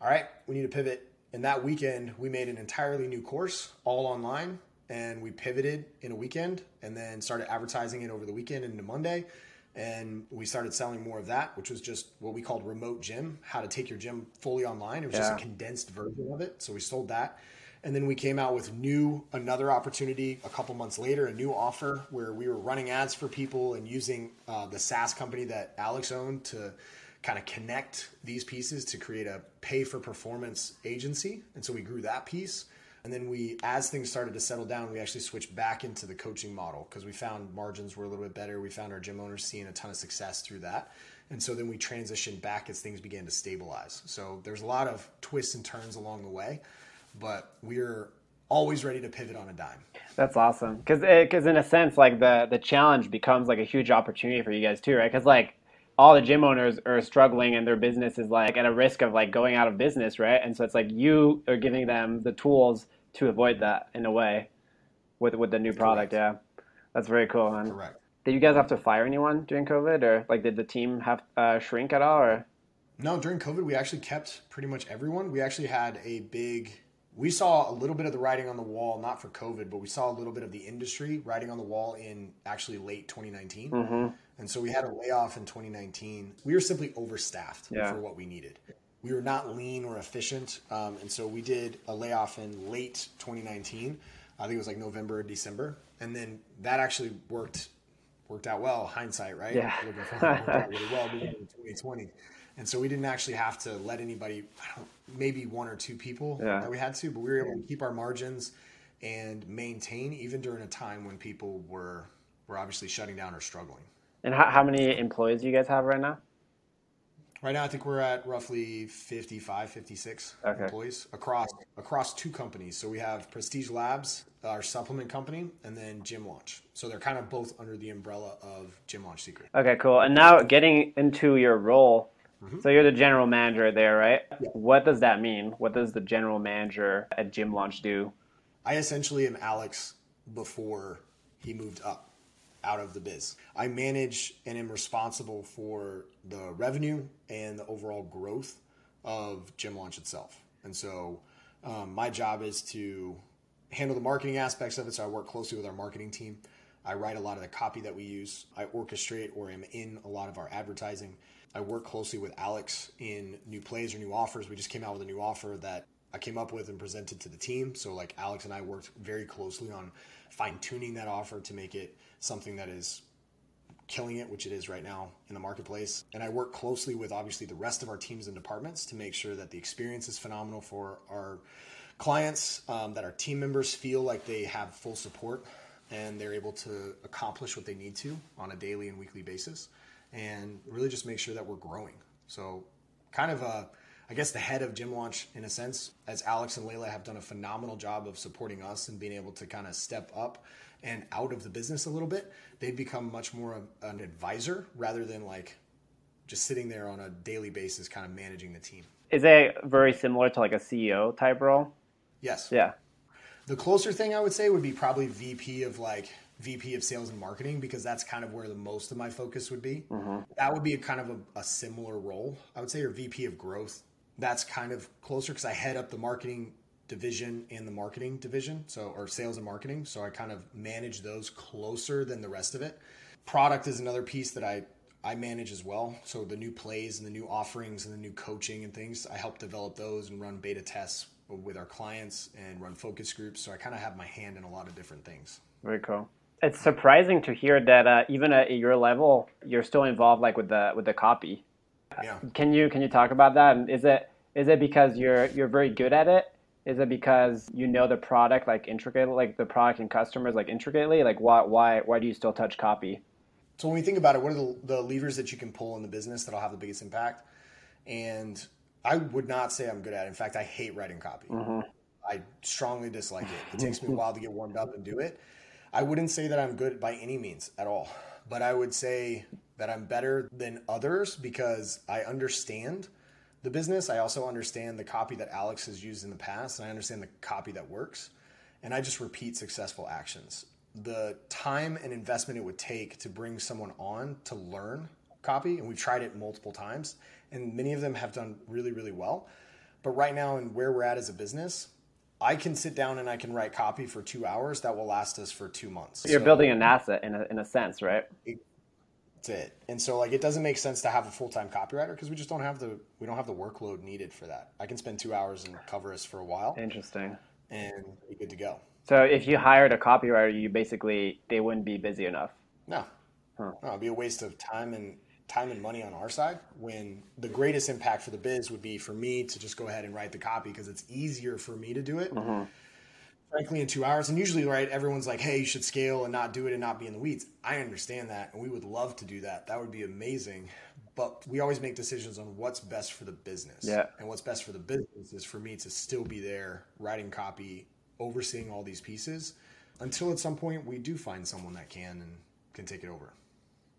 all right, we need to pivot. And that weekend, we made an entirely new course, all online and we pivoted in a weekend and then started advertising it over the weekend into Monday. And we started selling more of that, which was just what we called remote gym, how to take your gym fully online. It was yeah. just a condensed version of it. So we sold that. And then we came out with new another opportunity a couple months later, a new offer where we were running ads for people and using uh, the SaaS company that Alex owned to kind of connect these pieces to create a pay for performance agency. And so we grew that piece. And then we, as things started to settle down, we actually switched back into the coaching model because we found margins were a little bit better. We found our gym owners seeing a ton of success through that. And so then we transitioned back as things began to stabilize. So there's a lot of twists and turns along the way, but we're always ready to pivot on a dime. That's awesome. Cause, eh, cause in a sense, like the, the challenge becomes like a huge opportunity for you guys too, right? Cause like all the gym owners are struggling and their business is like at a risk of like going out of business, right? And so it's like you are giving them the tools to avoid that in a way with with the new product. Correct. Yeah, that's very cool. Man. Correct. Did you guys have to fire anyone during COVID, or like did the team have uh, shrink at all, or? No, during COVID, we actually kept pretty much everyone. We actually had a big. We saw a little bit of the writing on the wall, not for COVID, but we saw a little bit of the industry writing on the wall in actually late 2019. Mm-hmm. And so we had a layoff in 2019. We were simply overstaffed yeah. for what we needed we were not lean or efficient, um, and so we did a layoff in late 2019. I think it was like November, or December, and then that actually worked worked out well. Hindsight, right? Yeah, looking forward, worked out really well in 2020, and so we didn't actually have to let anybody. maybe one or two people yeah. that we had to, but we were able to keep our margins and maintain even during a time when people were were obviously shutting down or struggling. And how, how many employees do you guys have right now? Right now, I think we're at roughly 55, 56 Okay. employees across across two companies. So we have Prestige Labs, our supplement company, and then Gym Launch. So they're kind of both under the umbrella of Gym Launch Secret. Okay, cool. And now getting into your role. Mm-hmm. So you're the general manager there, right? What does that mean? What does the general manager at Gym Launch do? I essentially am Alex before he moved up out of the biz. I manage and am responsible for the revenue and the overall growth of Gym Launch itself. And so um, my job is to handle the marketing aspects of it. So I work closely with our marketing team. I write a lot of the copy that we use. I orchestrate or am in a lot of our advertising. I work closely with Alex in new plays or new offers. We just came out with a new offer that I came up with and presented to the team. So like Alex and I worked very closely on fine tuning that offer to make it something that is killing it, which it is right now in the marketplace. And I work closely with obviously the rest of our teams and departments to make sure that the experience is phenomenal for our clients, um, that our team members feel like they have full support and they're able to accomplish what they need to on a daily and weekly basis, and really just make sure that we're growing. So, kind of a I guess the head of Gym Launch, in a sense, as Alex and Leila have done a phenomenal job of supporting us and being able to kind of step up and out of the business a little bit, they've become much more of an advisor rather than like just sitting there on a daily basis, kind of managing the team. Is it very similar to like a CEO type role? Yes. Yeah. The closer thing I would say would be probably VP of like VP of sales and marketing because that's kind of where the most of my focus would be. Mm-hmm. That would be a kind of a, a similar role, I would say, or VP of growth. That's kind of closer because I head up the marketing division and the marketing division, so or sales and marketing. So I kind of manage those closer than the rest of it. Product is another piece that I I manage as well. So the new plays and the new offerings and the new coaching and things, I help develop those and run beta tests with our clients and run focus groups. So I kind of have my hand in a lot of different things. Very cool. It's surprising to hear that uh, even at your level, you're still involved like with the with the copy. Yeah. Can you can you talk about that? Is it is it because you're you're very good at it? Is it because you know the product like intricately, like the product and customers like intricately? Like why why why do you still touch copy? So when we think about it, what are the, the levers that you can pull in the business that'll have the biggest impact? And I would not say I'm good at it. In fact, I hate writing copy. Mm-hmm. I strongly dislike it. It takes me a while to get warmed up and do it. I wouldn't say that I'm good by any means at all, but I would say that I'm better than others because I understand the business. I also understand the copy that Alex has used in the past, and I understand the copy that works. And I just repeat successful actions. The time and investment it would take to bring someone on to learn copy, and we've tried it multiple times, and many of them have done really, really well. But right now, and where we're at as a business, I can sit down and I can write copy for two hours that will last us for two months. You're So- building an asset in a in a sense, right? That's it. And so like it doesn't make sense to have a full time copywriter because we just don't have the we don't have the workload needed for that. I can spend two hours and cover us for a while Interesting. and be good to go. So if you hired a copywriter, you basically they wouldn't be busy enough. No, no, it'd be a waste of time and time and money on our side. When the greatest impact for the biz would be for me to just go ahead and write the copy because it's easier for me to do it. Mm-hmm. Frankly, in two hours, and usually, right, everyone's like, "Hey, you should scale and not do it and not be in the weeds." I understand that, and we would love to do that. That would be amazing. But we always make decisions on what's best for the business. Yeah. And what's best for the business is for me to still be there, writing copy, overseeing all these pieces, until at some point we do find someone that can and can take it over.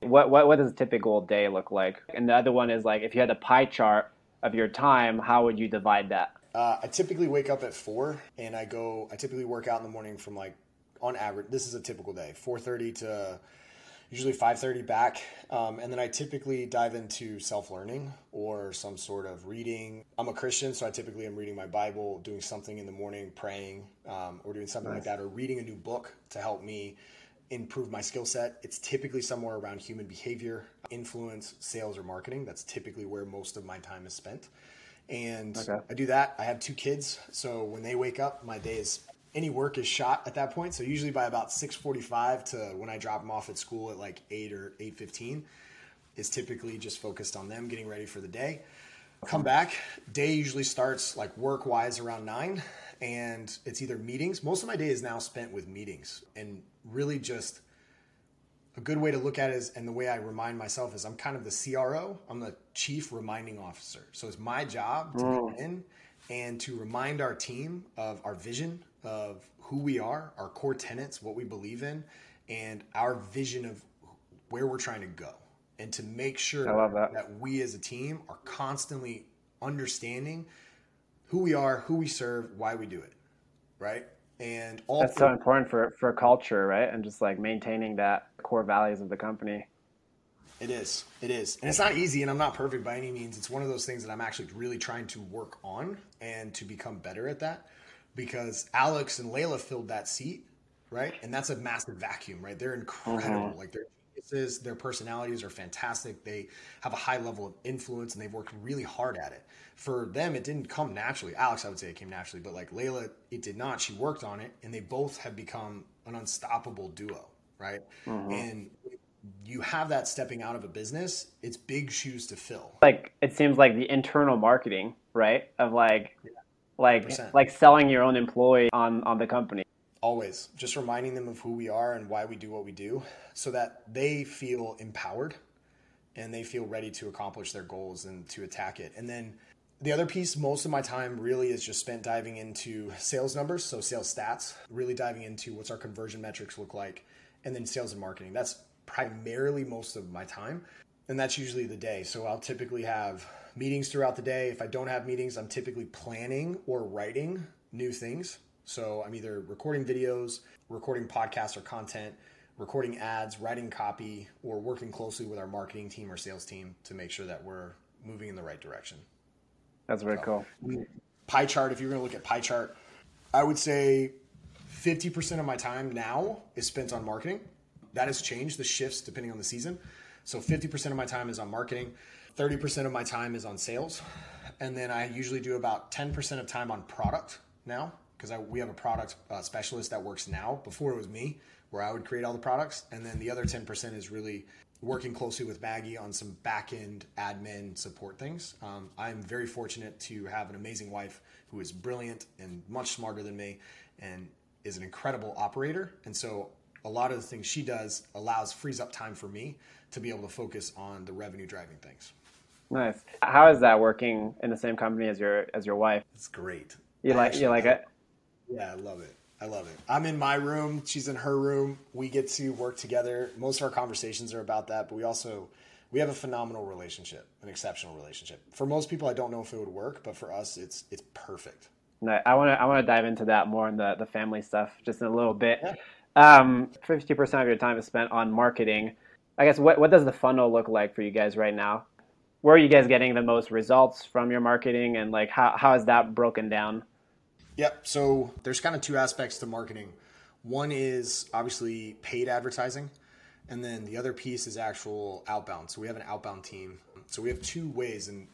What what what does a typical day look like? And the other one is like if you had a pie chart of your time, how would you divide that? Uh, I typically wake up at four, and I go. I typically work out in the morning from like, on average, this is a typical day, four thirty to usually five thirty back, um, and then I typically dive into self learning or some sort of reading. I'm a Christian, so I typically am reading my Bible, doing something in the morning, praying, um, or doing something like that, or reading a new book to help me improve my skill set. It's typically somewhere around human behavior, influence, sales, or marketing. That's typically where most of my time is spent. And Okay. I do that. I have two kids, so when they wake up, my day is any work is shot at that point. So usually by about six forty-five to when I drop them off at school at like eight or eight fifteen, is typically just focused on them getting ready for the day. Come back. Day usually starts like work wise around nine, and it's either meetings. Most of my day is now spent with meetings and really just a good way to look at it is, and the way I remind myself is I'm kind of the CRO, I'm the chief reminding officer. So it's my job to mm. go in and to remind our team of our vision, of who we are, our core tenets, what we believe in, and our vision of where we're trying to go. And to make sure that. that we as a team are constantly understanding who we are, who we serve, why we do it. Right? And all That's so important for for culture, right? And just like maintaining that core values of the company. It is. It is. And it's not easy, and I'm not perfect by any means. It's one of those things that I'm actually really trying to work on and to become better at that because Alex and Leila filled that seat, right? And that's a massive vacuum, right? They're incredible. Mm-hmm. Like they're geniuses, their personalities are fantastic. They have a high level of influence and they've worked really hard at it. For them, it didn't come naturally. Alex, I would say it came naturally, but like Leila, it did not. She worked on it, and they both have become an unstoppable duo, right? Mm-hmm. And you have that stepping out of a business, it's big shoes to fill. Like it seems like the internal marketing, right? Of like yeah, like like selling your own employee on on the company. Always just reminding them of who we are and why we do what we do so that they feel empowered and they feel ready to accomplish their goals and to attack it. And then the other piece, most of my time really is just spent diving into sales numbers, so sales stats, really diving into what's our conversion metrics look like, and then sales and marketing. That's primarily most of my time. And that's usually the day. So I'll typically have meetings throughout the day. If I don't have meetings, I'm typically planning or writing new things. So I'm either recording videos, recording podcasts or content, recording ads, writing copy, or working closely with our marketing team or sales team to make sure that we're moving in the right direction. That's very so, cool. Pie chart, if you're going to look at pie chart, I would say 50% of my time now is spent on marketing that has changed the shifts depending on the season. So 50% of my time is on marketing, 30% of my time is on sales, and then I usually do about 10% of time on product now because we have a product uh, specialist that works now. Before it was me, where I would create all the products, and then the other 10% is really working closely with Maggie on some back end admin support things. Um, I'm very fortunate to have an amazing wife who is brilliant and much smarter than me and is an incredible operator. And so a lot of the things she does allows frees up time for me to be able to focus on the revenue driving things. Nice. How is that working in the same company as your as your wife? It's great. You like you like it? Yeah, I love it. I love it. I'm in my room, she's in her room. We get to work together. Most of our conversations are about that, but we also we have a phenomenal relationship, an exceptional relationship. For most people I don't know if it would work, but for us it's it's perfect. No, I want to I want to dive into that more in the the family stuff just in a little bit. Yeah. Um, 50% of your time is spent on marketing. I guess what, what does the funnel look like for you guys right now? Where are you guys getting the most results from your marketing and like how, how is that broken down? Yep. So there's kind of two aspects to marketing. One is obviously paid advertising, and then the other piece is actual outbound. So we have an outbound team. So we have two ways, and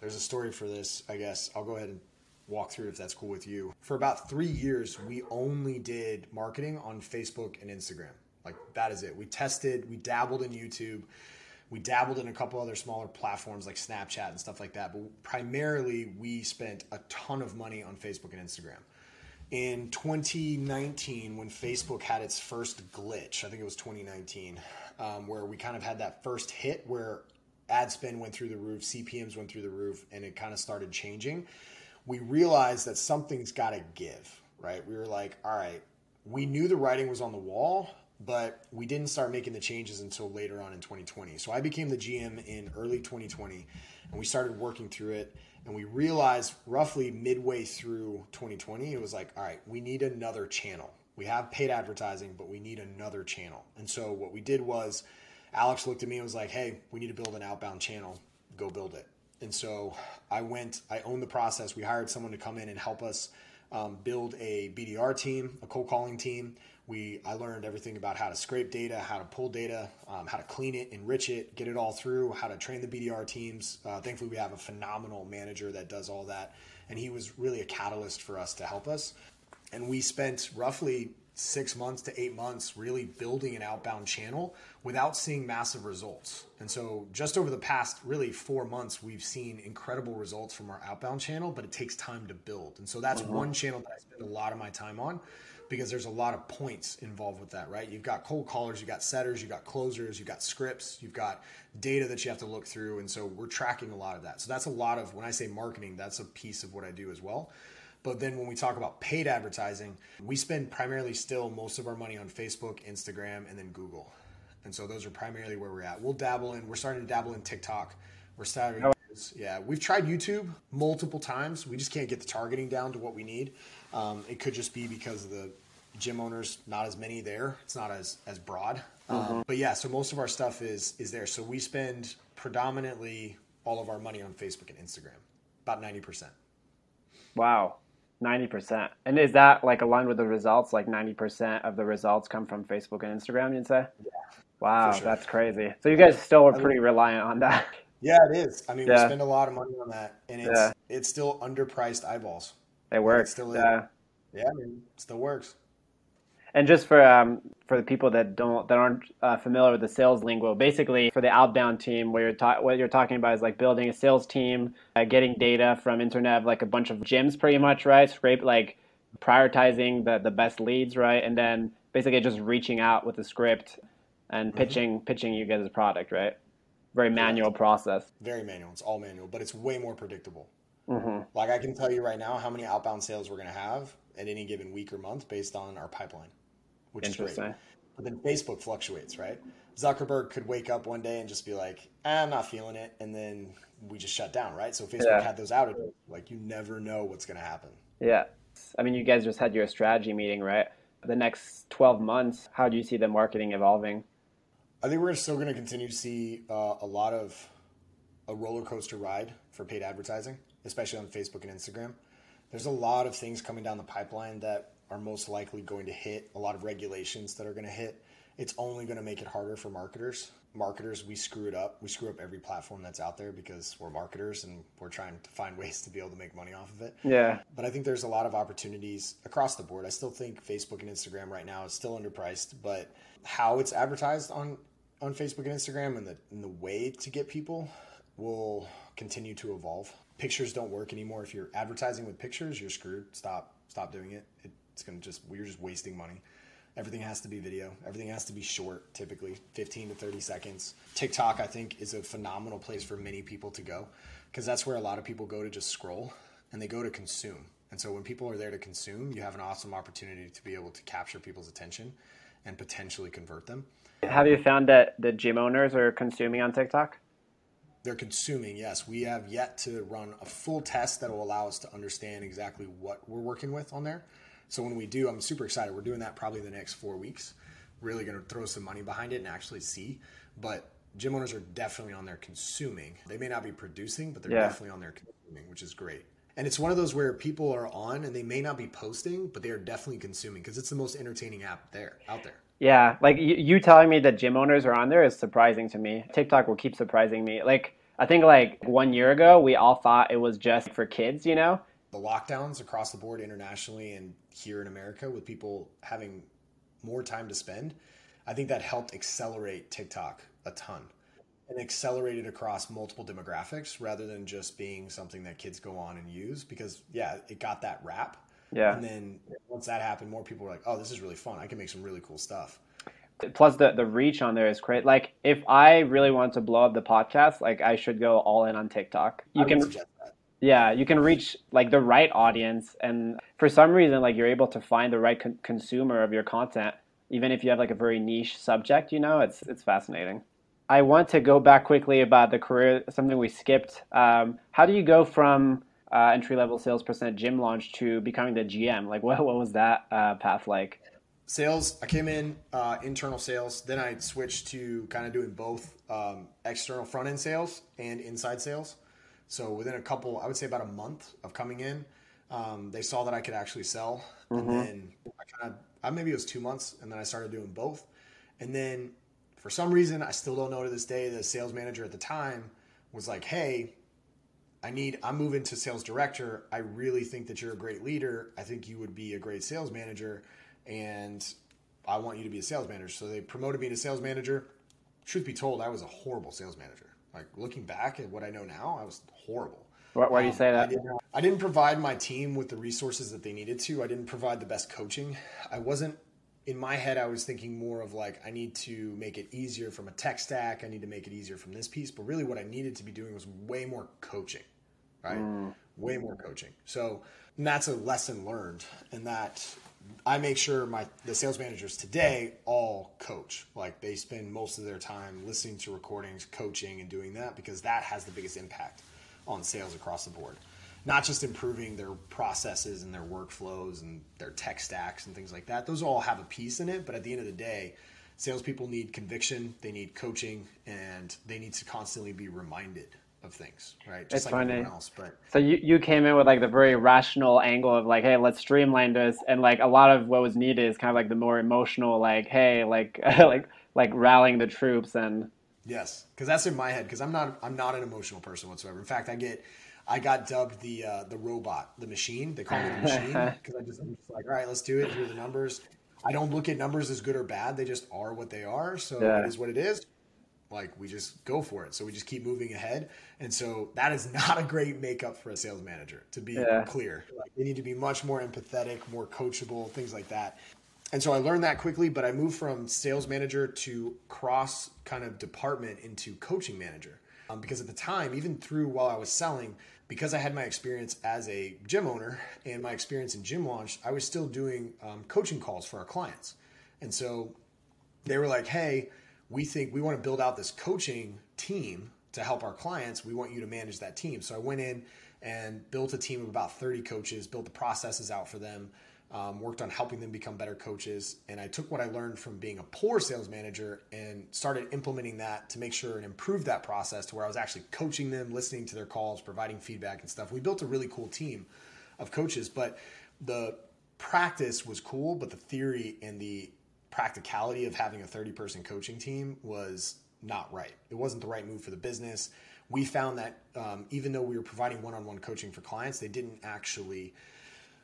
there's a story for this, I guess. I'll go ahead and walk through if that's cool with you. For about three years, we only did marketing on Facebook and Instagram. Like that is it. We tested, we dabbled in YouTube, we dabbled in a couple other smaller platforms like Snapchat and stuff like that. But primarily, we spent a ton of money on Facebook and Instagram. In 2019, when Facebook had its first glitch, I think it was 2019, um, where we kind of had that first hit where ad spend went through the roof, CPMs went through the roof, and it kind of started changing we realized that something's got to give, right? We were like, all right, we knew the writing was on the wall, but we didn't start making the changes until later on in 2020. So I became the GM in early 2020 and we started working through it. And we realized roughly midway through 2020, it was like, all right, we need another channel. We have paid advertising, but we need another channel. And so what we did was Alex looked at me and was like, hey, we need to build an outbound channel. Go build it. And so I went, I owned the process. We hired someone to come in and help us um, build a BDR team, a cold calling team. We, I learned everything about how to scrape data, how to pull data, um, how to clean it, enrich it, get it all through, how to train the BDR teams. Uh, thankfully, we have a phenomenal manager that does all that. And he was really a catalyst for us to help us. And we spent roughly six months to eight months really building an outbound channel without seeing massive results. And so, just over the past really four months, we've seen incredible results from our outbound channel, but it takes time to build. And so, that's uh-huh. one channel that I spend a lot of my time on because there's a lot of points involved with that, right? You've got cold callers, you've got setters, you've got closers, you've got scripts, you've got data that you have to look through. And so we're tracking a lot of that. So that's a lot of, when I say marketing, that's a piece of what I do as well. But then when we talk about paid advertising, we spend primarily still most of our money on Facebook, Instagram, and then Google. And so those are primarily where we're at. We'll dabble in, we're starting to dabble in TikTok. We're starting, yeah, we've tried YouTube multiple times. We just can't get the targeting down to what we need. Um, it could just be because of the gym owners, not as many there. It's not as as broad. Mm-hmm. Um, but yeah, so most of our stuff is is there. So we spend predominantly all of our money on Facebook and Instagram, about ninety percent. Wow. 90%. And is that like aligned with the results? Like 90% of the results come from Facebook and Instagram, you'd say? Yeah. Wow, sure. that's crazy. So you guys still are pretty reliant on that. Yeah, it is. I mean, yeah. we spend a lot of money on that, and it's yeah. it's still underpriced eyeballs. It works. It still yeah. Yeah, I mean, it still works. And just for um, for the people that don't that aren't uh, familiar with the sales lingo, basically for the outbound team, where you're ta- what you're talking about is like building a sales team, uh, getting data from internet, like a bunch of gyms, pretty much, right? Scrape like prioritizing the the best leads, right, and then basically just reaching out with a script and mm-hmm. pitching pitching you guys a product, right? Very manual process. Very manual. It's all manual, but it's way more predictable. Mm-hmm. Like I can tell you right now how many outbound sales we're going to have at any given week or month based on our pipeline which is great. But then Facebook fluctuates, right? Zuckerberg could wake up one day and just be like, ah, I'm not feeling it. And then we just shut down, right? So Facebook yeah. had those outages. Like you never know what's going to happen. Yeah. I mean, you guys just had your strategy meeting, right? The next 12 months, how do you see the marketing evolving? I think we're still going to continue to see uh, a lot of a roller coaster ride for paid advertising, especially on Facebook and Instagram. There's a lot of things coming down the pipeline that are most likely going to hit, a lot of regulations that are going to hit. It's only going to make it harder for marketers. Marketers, we screw it up. We screw up every platform that's out there because we're marketers and we're trying to find ways to be able to make money off of it. Yeah. But I think there's a lot of opportunities across the board. I still think Facebook and Instagram right now is still underpriced, but how it's advertised on on Facebook and Instagram and the and the way to get people will continue to evolve. Pictures don't work anymore. If you're advertising with pictures, you're screwed. Stop stop doing it. it it's gonna just we're just wasting money. Everything has to be video. Everything has to be short, typically 15 to 30 seconds. TikTok, I think, is a phenomenal place for many people to go because that's where a lot of people go to just scroll and they go to consume. And so when people are there to consume, you have an awesome opportunity to be able to capture people's attention and potentially convert them. Have you found that the gym owners are consuming on TikTok? They're consuming, yes. We have yet to run a full test that will allow us to understand exactly what we're working with on there. So when we do, I'm super excited. We're doing that probably the next four weeks. Really going to throw some money behind it and actually see. But gym owners are definitely on there consuming. They may not be producing, but they're yeah. definitely on there consuming, which is great. And it's one of those where people are on and they may not be posting, but they are definitely consuming because it's the most entertaining app there out there. Yeah, like you telling me that gym owners are on there is surprising to me. TikTok will keep surprising me. Like I think like one year ago, we all thought it was just for kids, you know, the lockdowns across the board internationally and here in America with people having more time to spend, I think that helped accelerate TikTok a ton and accelerated across multiple demographics rather than just being something that kids go on and use because yeah, it got that rap. Yeah. And then once that happened, more people were like, "Oh, this is really fun. I can make some really cool stuff." Plus the the reach on there is great. Like if I really want to blow up the podcast, like I should go all in on TikTok. You can yeah, you can reach like the right audience, and for some reason, like you're able to find the right con- consumer of your content, even if you have like a very niche subject. You know, it's it's fascinating. I want to go back quickly about the career, something we skipped. Um, how do you go from uh, entry level salesperson at gym launch to becoming the GM? Like, what what was that uh, path like? Sales. I came in uh, internal sales. Then I switched to kind of doing both um, external front end sales and inside sales. So within a couple, I would say about a month of coming in, um, they saw that I could actually sell, mm-hmm. and then I kind of, I, maybe it was two months, and then I started doing both, and then for some reason, I still don't know to this day. The sales manager at the time was like, "Hey, I need, I'm moving to sales director. I really think that you're a great leader. I think you would be a great sales manager, and I want you to be a sales manager." So they promoted me to sales manager. Truth be told, I was a horrible sales manager. Like looking back at what I know now, I was horrible. Why, why do you Um, say I that? didn't, I didn't provide my team with the resources that they needed to. I didn't provide the best coaching. I wasn't in my head. I was thinking more of like I need to make it easier from a tech stack. I need to make it easier from this piece. But really, what I needed to be doing was way more coaching, right? Way more coaching. So and that's a lesson learned, and that I make sure my the sales managers today all coach. Like they spend most of their time listening to recordings, coaching, and doing that because that has the biggest impact on sales across the board. Not just improving their processes and their workflows and their tech stacks and things like that. Those all have a piece in it, but at the end of the day, salespeople need conviction, they need coaching, and they need to constantly be reminded of things, right? Just It's like funny. everyone else. But So you, you came in with like the very rational angle of like, hey, let's streamline this, and like a lot of what was needed is kind of like the more emotional, like, hey, like like like rallying the troops and Yes, because that's in my head. Because I'm not I'm not an emotional person whatsoever. In fact, I get I got dubbed the uh, the robot, the machine. They call me the machine because I just I'm just like, all right, let's do it. Here are the numbers. I don't look at numbers as good or bad. They just are what they are. So Yeah. it is what it is. Like we just go for it. So we just keep moving ahead. And so that is not a great makeup for a sales manager. To be Yeah. clear, like they need to be much more empathetic, more coachable, things like that. And so I learned that quickly, but I moved from sales manager to cross kind of department into coaching manager. Um, because at the time, even through while I was selling, because I had my experience as a gym owner and my experience in gym launch, I was still doing um, coaching calls for our clients. And so they were like, hey, we think we want to build out this coaching team to help our clients. We want you to manage that team. So I went in and built a team of about 30 coaches, built the processes out for them, um, worked on helping them become better coaches. And I took what I learned from being a poor sales manager and started implementing that to make sure and improve that process to where I was actually coaching them, listening to their calls, providing feedback and stuff. We built a really cool team of coaches, but the practice was cool, but the theory and the practicality of having a 30 person coaching team was not right. It wasn't the right move for the business. We found that um, even though we were providing one on one coaching for clients, they didn't actually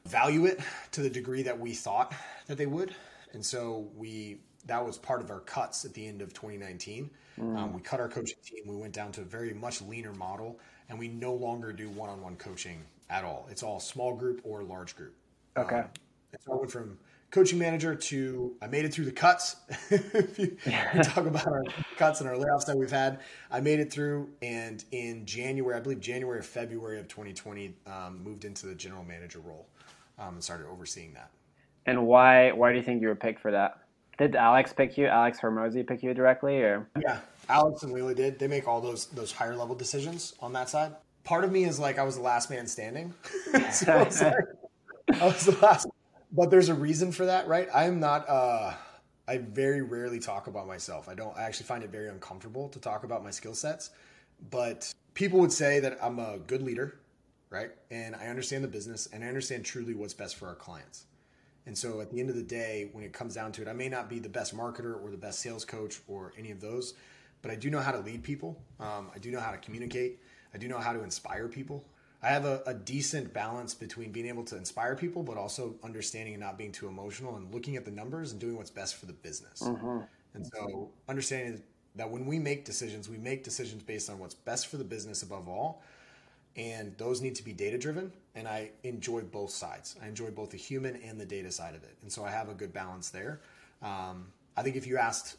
value it to the degree that we thought that they would. And so we that was part of our cuts at the end of 2019. Um, we cut our coaching team. We went down to a very much leaner model, and we no longer do one on one coaching at all. It's all small group or large group. Okay. Um, and so I went from coaching manager to I made it through the cuts. if you talk about our cuts and our layoffs that we've had, I made it through. And in January, I believe January or February of 2020, um, moved into the general manager role um, and started overseeing that. and why why do you think you were picked for that? Did Alex pick you? Alex Hormozi pick you directly, or Yeah, Alex and Leila did. They make all those those higher level decisions on that side. Part of me is like I was the last man standing. so I was, like, I was the last, but there's a reason for that, right? I am not. uh I very rarely talk about myself. I don't. I actually find it very uncomfortable to talk about my skill sets. But people would say that I'm a good leader, right? And I understand the business, and I understand truly what's best for our clients. And so at the end of the day, when it comes down to it, I may not be the best marketer or the best sales coach or any of those, but I do know how to lead people. Um, I do know how to communicate. I do know how to inspire people. I have a, a decent balance between being able to inspire people, but also understanding and not being too emotional and looking at the numbers and doing what's best for the business. And so understanding that when we make decisions, we make decisions based on what's best for the business above all and those need to be data driven and i enjoy both sides i enjoy both the human and the data side of it and so i have a good balance there um, i think if you asked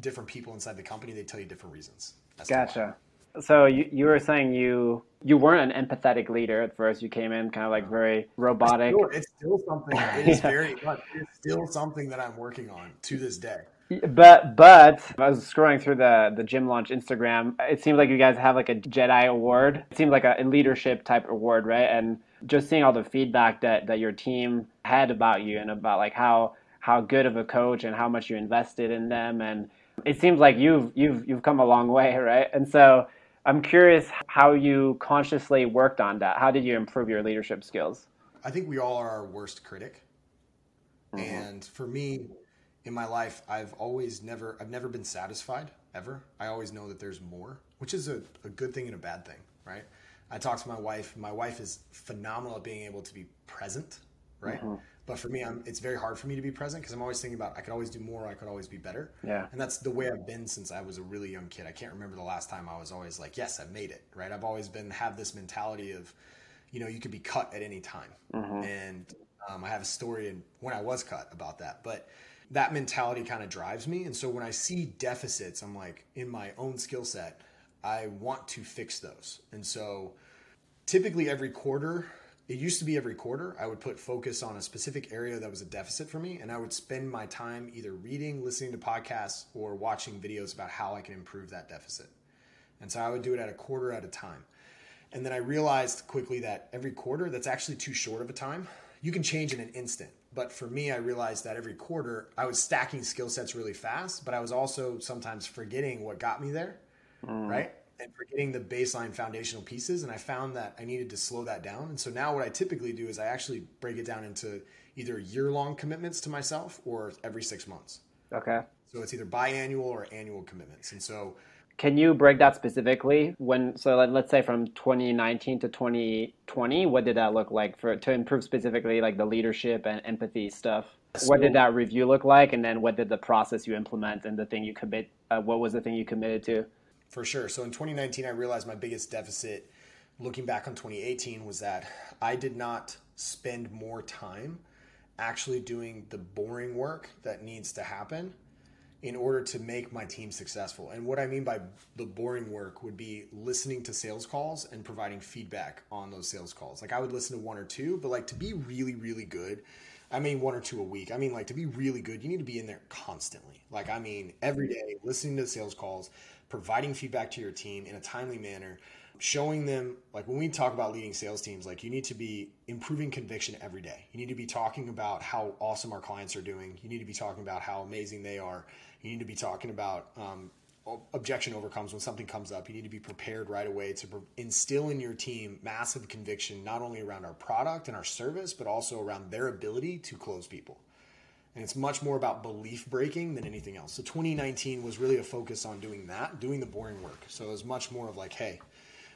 different people inside the company they tell you different reasons as to why. Gotcha. So you, you were saying you you weren't an empathetic leader at first. You came in kind of like very robotic. Still- it's still something it is very much it's still something that i'm working on to this day But but I was scrolling through the the gym launch Instagram. It seems like you guys have like a Jedi award. It seems like a leadership type award, right? And just seeing all the feedback that that your team had about you and about like how how good of a coach and how much you invested in them and it seems like you've you've you've come a long way, right? And so I'm curious how you consciously worked on that. How did you improve your leadership skills? I think we all are our worst critic. And for me, in my life, I've always never, I've never been satisfied ever. I always know that there's more, which is a, a good thing and a bad thing, right? I talk to my wife. My wife is phenomenal at being able to be present right? Mm-hmm. But for me, I'm, it's very hard for me to be present because I'm always thinking about I could always do more, I could always be better. Yeah. And that's the way I've been since I was a really young kid. I can't remember the last time I was always like, yes, I made it, right? I've always been have this mentality of, you know, you could be cut at any time. Mm-hmm. And um, I have a story and when I was cut about that, but that mentality kind of drives me. And so when I see deficits, I'm like in my own skill set, I want to fix those. And so typically every quarter it used to be every quarter I would put focus on a specific area that was a deficit for me and I would spend my time either reading, listening to podcasts or watching videos about how I can improve that deficit. And so I would do it at a quarter at a time. And then I realized quickly that every quarter that's actually too short of a time. You can change in an instant. But for me, I realized that every quarter I was stacking skill sets really fast, but I was also sometimes forgetting what got me there. Mm. Right and forgetting the baseline foundational pieces. And I found that I needed to slow that down. And so now what I typically do is I actually break it down into either year long commitments to myself or every six months. Okay. So it's either biannual or annual commitments. And so can you break that specifically when so let's say from 2019 to 2020 what did that look like for to improve specifically like the leadership and empathy stuff so, what did that review look like and then what did the process you implement and the thing you commit uh, what was the thing you committed to for sure. So in 2019, I realized my biggest deficit looking back on 2018 was that I did not spend more time actually doing the boring work that needs to happen in order to make my team successful. And what I mean by the boring work would be listening to sales calls and providing feedback on those sales calls. Like I would listen to one or two, but like to be really, really good, I mean one or two a week. I mean like to be really good, you need to be in there constantly. Like I mean every day listening to sales calls, providing feedback to your team in a timely manner, showing them like when we talk about leading sales teams, like you need to be improving conviction every day. You need to be talking about how awesome our clients are doing. You need to be talking about how amazing they are. You need to be talking about um, objection overcomes when something comes up. You need to be prepared right away to instill in your team massive conviction, not only around our product and our service, but also around their ability to close people. And it's much more about belief breaking than anything else. So 2019 was really a focus on doing that, doing the boring work. So it was much more of like, hey,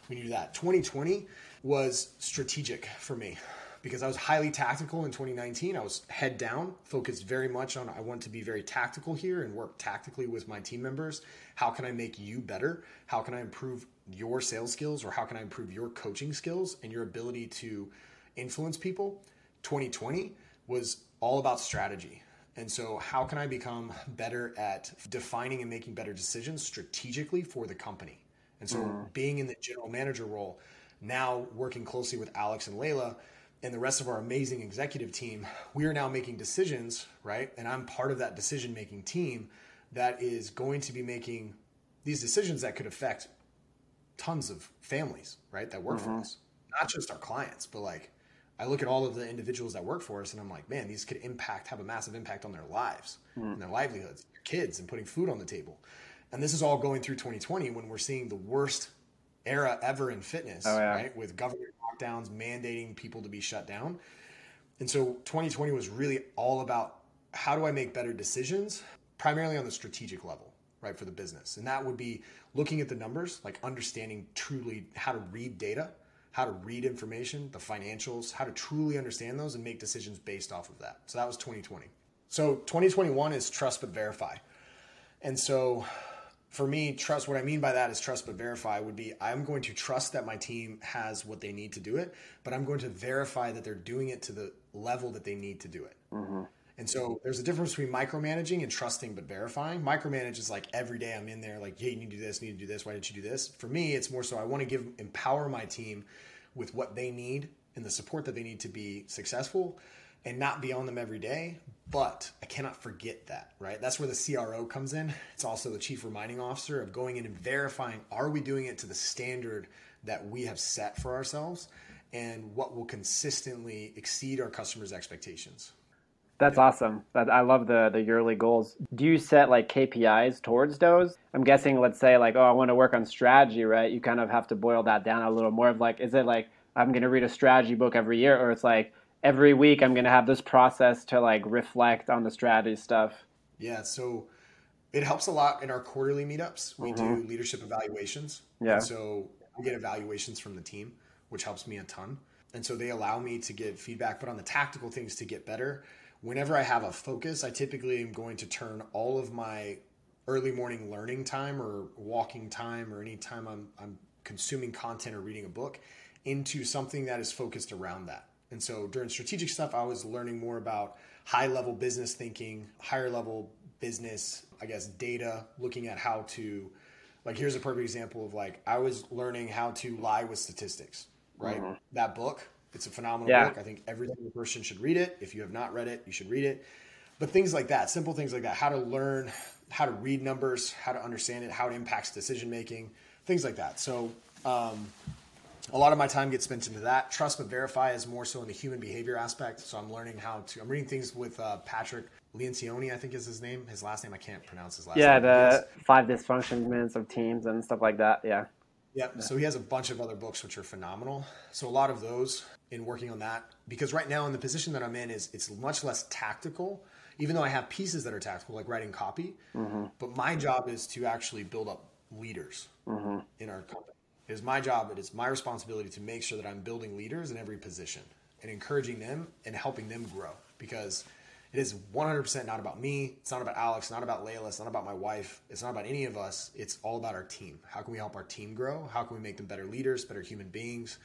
we need that. 2020 was strategic for me because I was highly tactical in 2019. I was head down, focused very much on I want to be very tactical here and work tactically with my team members. How can I make you better? How can I improve your sales skills or how can I improve your coaching skills and your ability to influence people? 2020 was all about strategy. And so, how can I become better at defining and making better decisions strategically for the company? And so, mm. being in the general manager role, now working closely with Alex and Leila and the rest of our amazing executive team, we are now making decisions, right? And I'm part of that decision making team that is going to be making these decisions that could affect tons of families, right? That work mm-hmm. for us, not just our clients, but like I look at all of the individuals that work for us and I'm like, man, these could impact, have a massive impact on their lives mm. and their livelihoods, their kids, and putting food on the table. And this is all going through 2020 when we're seeing the worst era ever in fitness, oh, yeah. right? With government lockdowns mandating people to be shut down. And so 2020 was really all about how do I make better decisions, primarily on the strategic level, right, for the business. And that would be looking at the numbers, like understanding truly how to read data how to read information, the financials, how to truly understand those and make decisions based off of that. So that was 2020. So 2021 is trust but verify. And so for me, trust, what I mean by that is trust but verify would be I'm going to trust that my team has what they need to do it, but I'm going to verify that they're doing it to the level that they need to do it. Mm-hmm. And so there's a difference between micromanaging and trusting but verifying. Micromanage is like every day I'm in there, like, hey, you need to do this, need to do this. Why didn't you do this? For me, it's more so I want to give empower my team with what they need and the support that they need to be successful and not be on them every day. But I cannot forget that, right? That's where the CRO comes in. It's also the chief reminding officer of going in and verifying are we doing it to the standard that we have set for ourselves and what will consistently exceed our customers' expectations. That's awesome. I love the the yearly goals. Do you set like KPIs towards those? I'm guessing, let's say like, oh, I want to work on strategy, right? You kind of have to boil that down a little more. Of like, is it like I'm going to read a strategy book every year, or it's like every week I'm going to have this process to like reflect on the strategy stuff? Yeah. So it helps a lot in our quarterly meetups. We mm-hmm. do leadership evaluations. Yeah. And so we get evaluations from the team, which helps me a ton. and so they allow me to give feedback. But on the tactical things to get better, whenever I have a focus, I typically am going to turn all of my early morning learning time or walking time or any time I'm, I'm consuming content or reading a book into something that is focused around that. And so during strategic stuff, I was learning more about high level business thinking, higher level business, I guess, data, looking at how to, like, here's a perfect example of like, I was learning how to lie with statistics, right? Mm-hmm. That book, it's a phenomenal yeah. book. I think every person should read it. If you have not read it, you should read it. But things like that, simple things like that, how to learn how to read numbers, how to understand it, how it impacts decision making, things like that. So, um, a lot of my time gets spent into that. Trust but verify is more so in the human behavior aspect. So I'm learning how to. I'm reading things with uh, Patrick Lencioni, I think is his name. His last name I can't pronounce his last yeah, name. Yeah, the five dysfunctions of teams and stuff like that. Yeah. Yep. Yeah. So he has a bunch of other books which are phenomenal. So a lot of those in working on that because right now in the position that I'm in is it's much less tactical. Even though I have pieces that are tactical, like writing copy, mm-hmm. but my job is to actually build up leaders mm-hmm. in our company. It is my job, it is my responsibility to make sure that I'm building leaders in every position and encouraging them and helping them grow because it is 100% not about me. It's not about Alex, not about Leila, it's not about my wife. It's not about any of us. It's all about our team. How can we help our team grow? How can we make them better leaders, better human beings,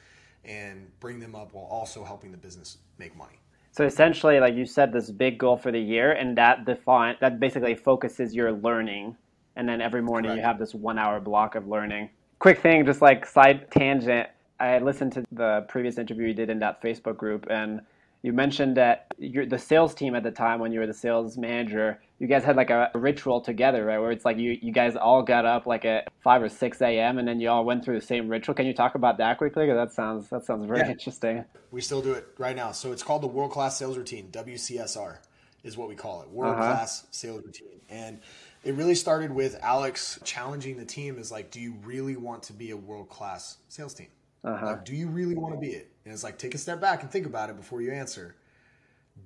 and bring them up while also helping the business make money? So essentially, like you said, this big goal for the year, and that define that basically focuses your learning, and then every morning Correct. you have this one hour block of learning quick thing, just like side tangent. I listened to the previous interview you did in that Facebook group, and you mentioned that you're the sales team at the time when you were the sales manager. You guys had like a ritual together, right? Where it's like you, you guys all got up like at five or six a.m. and then you all went through the same ritual. Can you talk about that quickly? Because that sounds that sounds very yeah. interesting. We still do it right now. So it's called the World Class Sales Routine (WCSR), is what we call it. World uh-huh. Class Sales Routine, and it really started with Alex challenging the team is like, do you really want to be a world class sales team? Uh-huh. Like, do you really want to be it? And it's like, take a step back and think about it before you answer.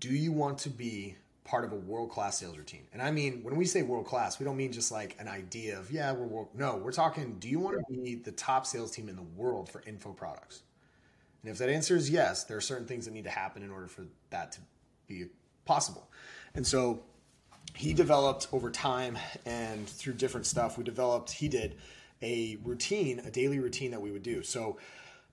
Do you want to be part of a world class sales routine? And I mean, when we say world class, we don't mean just like an idea of, yeah, we're world. No, we're talking, do you want to be the top sales team in the world for info products? And if that answer is yes, there are certain things that need to happen in order for that to be possible. And so he developed over time and through different stuff we developed he did a routine a daily routine that we would do so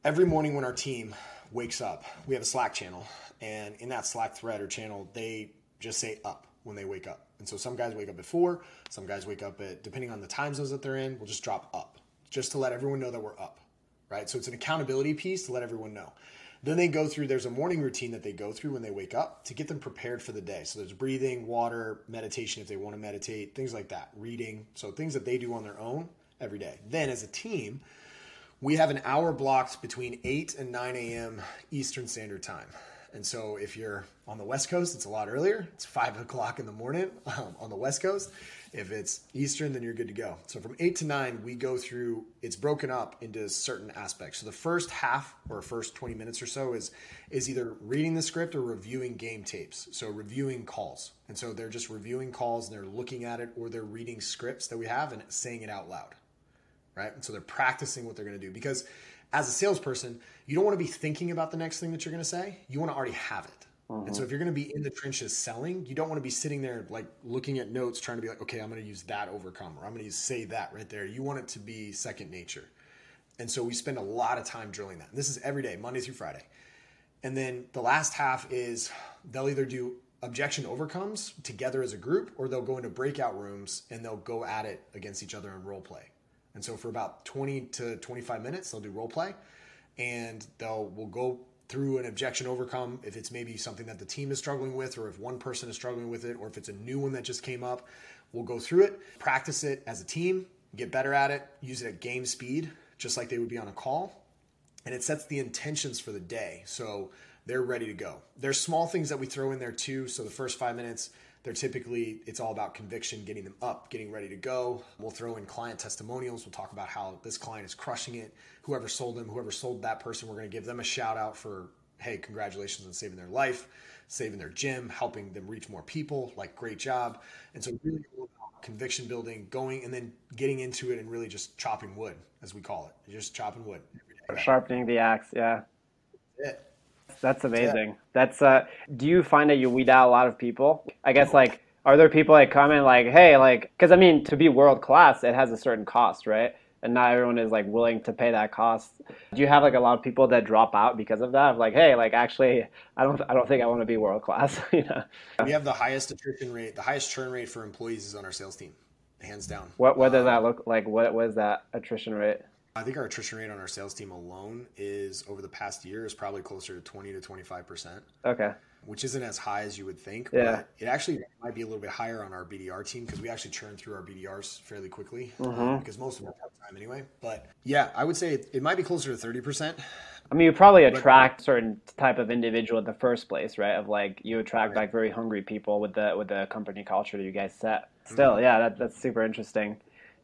every morning when our team wakes up we have a slack channel and in that slack thread or channel they just say up when they wake up and so some guys wake up at four some guys wake up at depending on the time zones that they're in we'll just drop up just to let everyone know that we're up right so it's an accountability piece to let everyone know then they go through, there's a morning routine that they go through when they wake up to get them prepared for the day. So there's breathing, water, meditation if they want to meditate, things like that, reading. So things that they do on their own every day. Then as a team, we have an hour blocked between 8 and 9 a.m. Eastern Standard Time. And so if you're on the West Coast, it's a lot earlier. It's 5 o'clock in the morning um, on the West Coast. If it's Eastern, then you're good to go. So from eight to nine, we go through. It's broken up into certain aspects. So the first half or first 20 minutes or so is is either reading the script or reviewing game tapes. So reviewing calls, and so they're just reviewing calls and they're looking at it or they're reading scripts that we have and saying it out loud, right? And so they're practicing what they're going to do because as a salesperson, you don't want to be thinking about the next thing that you're going to say. You want to already have it. And so uh-huh. if you're going to be in the trenches selling, you don't want to be sitting there like looking at notes trying to be like, okay, I'm going to use that overcome or I'm going to say that right there. You want it to be second nature. And so we spend a lot of time drilling that. And this is every day, Monday through Friday. And then the last half is they'll either do objection overcomes together as a group or they'll go into breakout rooms and they'll go at it against each other in role play. And so for about 20 to 25 minutes, they'll do role play and they'll we'll go through an objection overcome if it's maybe something that the team is struggling with or if one person is struggling with it or if it's a new one that just came up. We'll go through it practice it as a team get better at it use it at game speed just like they would be on a call. And it sets the intentions for the day so they're ready to go. There's small things that we throw in there too so the first five minutes they're typically it's all about conviction getting them up getting ready to go. We'll throw in client testimonials. We'll talk about how this client is crushing it. Whoever sold them whoever sold that person we're going to give them a shout out for hey congratulations on saving their life saving their gym helping them reach more people like great job. And so really conviction building going and then getting into it and really just chopping wood as we call it. Just chopping wood. Sharpening the axe yeah. It that's amazing. Yeah. That's uh do you find that you weed out a lot of people? I guess like are there people that come in like, hey, like cuz I mean to be world class it has a certain cost, right? And not everyone is like willing to pay that cost. Do you have like a lot of people that drop out because of that? Of like, hey, like actually I don't I don't think I want to be world class, you know. We have the highest attrition rate, the highest churn rate for employees is on our sales team. Hands down. What what does um, that look like? What was that attrition rate? I think our attrition rate on our sales team alone is over the past year is probably closer to 20 to 25%. Okay. Which isn't as high as you would think. Yeah. But it actually might be a little bit higher on our BDR team because we actually churn through our BDRs fairly quickly mm-hmm. um, because most of them are part time anyway. But yeah, I would say it, it, might be closer to 30%. I mean, you probably attract certain type of individual in the first place, right? Of like you attract right. like very hungry people with the with the company culture that you guys set. Still, mm-hmm. yeah, that, that's super interesting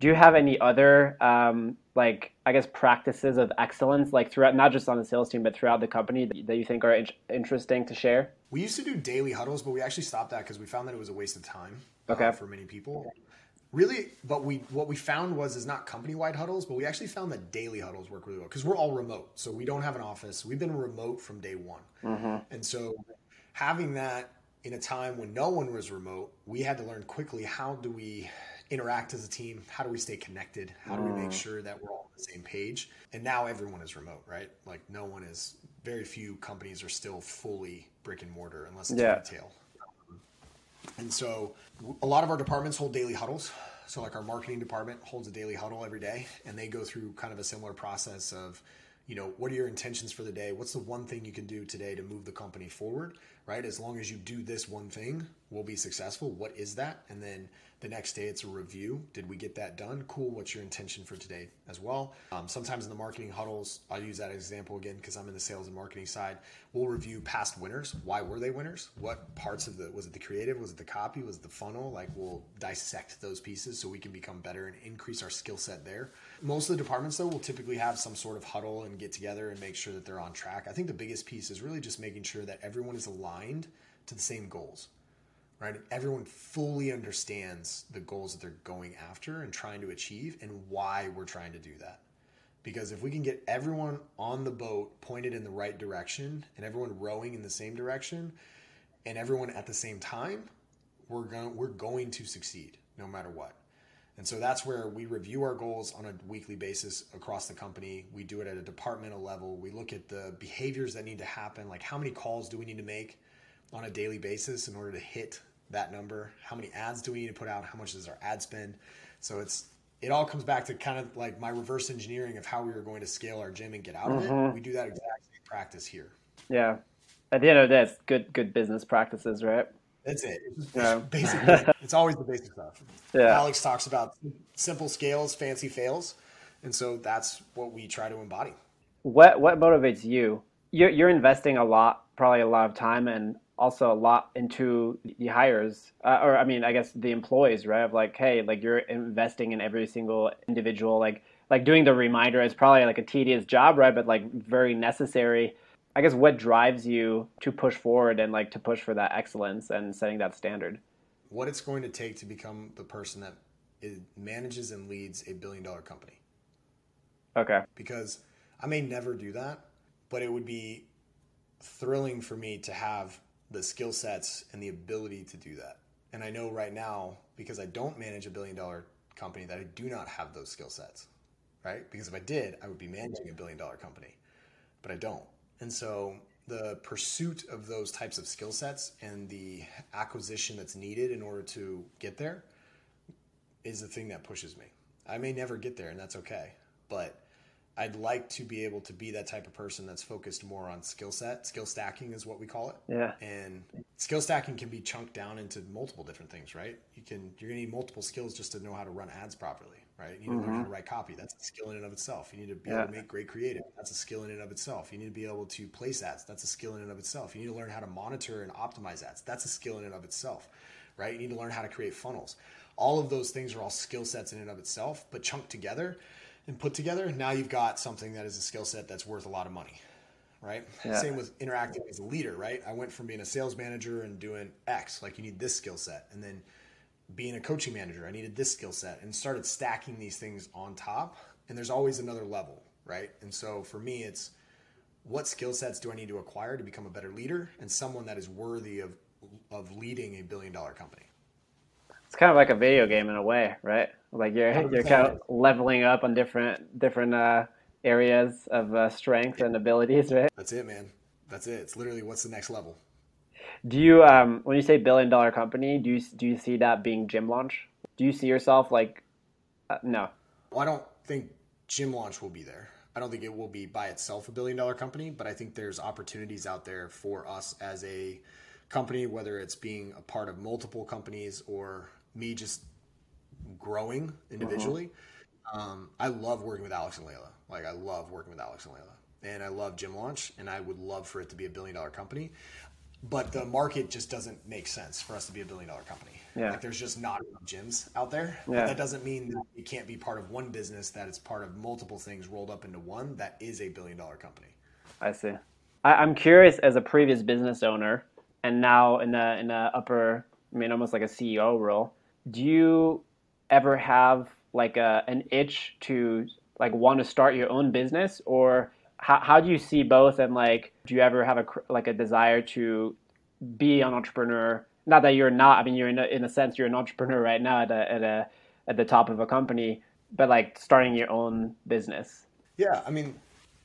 do you have any other um, like i guess practices of excellence like throughout not just on the sales team but throughout the company that you think are in- interesting to share we used to do daily huddles but we actually stopped that because we found that it was a waste of time uh, okay. Uh, for many people really but we what we found was is not company wide huddles but we actually found that daily huddles work really well because we're all remote so we don't have an office we've been remote from day one mm-hmm. and so having that in a time when no one was remote we had to learn quickly how do we interact as a team? How do we stay connected? How do we make mm. sure that we're all on the same page? And now everyone is remote, right? Like no one is. Very few companies are still fully brick and mortar unless it's yeah. retail. And so a lot of our departments hold daily huddles. So like our marketing department holds a daily huddle every day and they go through kind of a similar process of you know what are your intentions for the day what's the one thing you can do today to move the company forward right as long as you do this one thing we'll be successful what is that and then the next day, it's a review. Did we get that done? Cool. What's your intention for today as well? Um, sometimes in the marketing huddles, I'll use that example again because I'm in the sales and marketing side. We'll review past winners. Why were they winners? What parts of the was it the creative? Was it the copy? Was it the funnel? Like we'll dissect those pieces so we can become better and increase our skill set there. Most of the departments though will typically have some sort of huddle and get together and make sure that they're on track. I think the biggest piece is really just making sure that everyone is aligned to the same goals right? Everyone fully understands the goals that they're going after and trying to achieve and why we're trying to do that. Because if we can get everyone on the boat pointed in the right direction and everyone rowing in the same direction and everyone at the same time, we're going we're going to succeed no matter what. And so that's where we review our goals on a weekly basis across the company. We do it at a departmental level. We look at the behaviors that need to happen, like how many calls do we need to make on a daily basis in order to hit that number? How many ads do we need to put out? How much is our ad spend? So it's it all comes back to kind of like my reverse engineering of how we were going to scale our gym and get out mm-hmm. of it. Mm-hmm. We do that exact same practice here. Yeah. At the end of the day, it's good good business practices, right? That's it. It's yeah. basic. it's always the basic stuff. Yeah. Alex talks about simple scales, fancy fails, and so that's what we try to embody. What what motivates you? You're, you're investing a lot, probably a lot of time and also a lot into the hires uh, or i mean i guess the employees right? Of like hey like you're investing in every single individual. Like like doing the reminder is probably like a tedious job right? But like very necessary. I guess what drives you to push forward and like to push for that excellence and setting that standard? What it's going to take to become the person that manages and leads a billion dollar company. Okay. Because i may never do that but it would be thrilling for me to have the skill sets and the ability to do that. And I know right now, because I don't manage a billion dollar company, that I do not have those skill sets, right? Because if I did, I would be managing a billion dollar company, but I don't. And so the pursuit of those types of skill sets and the acquisition that's needed in order to get there is the thing that pushes me. I may never get there, and that's okay. But I'd like to be able to be that type of person that's focused more on skill set. Skill stacking is what we call it. Yeah. And skill stacking can be chunked down into multiple different things, right? You can you're gonna need multiple skills just to know how to run ads properly, right? You need mm-hmm. to learn how to mm-hmm. write copy. That's a skill in and of itself. You need to be yeah. able to make great creative. That's a skill in and of itself. You need to be able to place ads. That's a skill in and of itself. You need to learn how to monitor and optimize ads. That's a skill in and of itself, right? You need to learn how to create funnels. All of those things are all skill sets in and of itself, but chunked together and put together, now you've got something that is a skill set that's worth a lot of money, right? Yeah. Same with interacting as a leader, right? I went from being a sales manager and doing X, like you need this skill set, and then being a coaching manager, I needed this skill set, and started stacking these things on top. And there's always another level, right? And so for me, it's what skill sets do I need to acquire to become a better leader and someone that is worthy of of leading a billion dollar company. It's kind of like a video game in a way, right? Like you're you're kind of leveling up on different different uh, areas of uh, strength and abilities, right? That's it, man. That's it. It's literally what's the next level. Do you um, when you say billion dollar company, do you do you see that being gym launch? Do you see yourself like uh, no? Well, I don't think gym launch will be there. I don't think it will be by itself a billion dollar company, but I think there's opportunities out there for us as a company, whether it's being a part of multiple companies or me just growing individually. Uh-huh. Um, I love working with Alex and Leila. Like I love working with Alex and Leila, and I love Gym Launch, and I would love for it to be a billion dollar company but the market just doesn't make sense for us to be a billion dollar company. Yeah. Like there's just not enough gyms out there. Yeah. But that doesn't mean that it can't be part of one business that it's part of multiple things rolled up into one that is a billion dollar company. I see. I, am curious as a previous business owner and now in a in a upper I mean almost like a CEO role, do you ever have like a an itch to like want to start your own business? Or how, how do you see both? And like do you ever have a like a desire to be an entrepreneur? Not that you're not i mean you're in a, in a sense you're an entrepreneur right now at a, at a at the top of a company but like starting your own business. Yeah i mean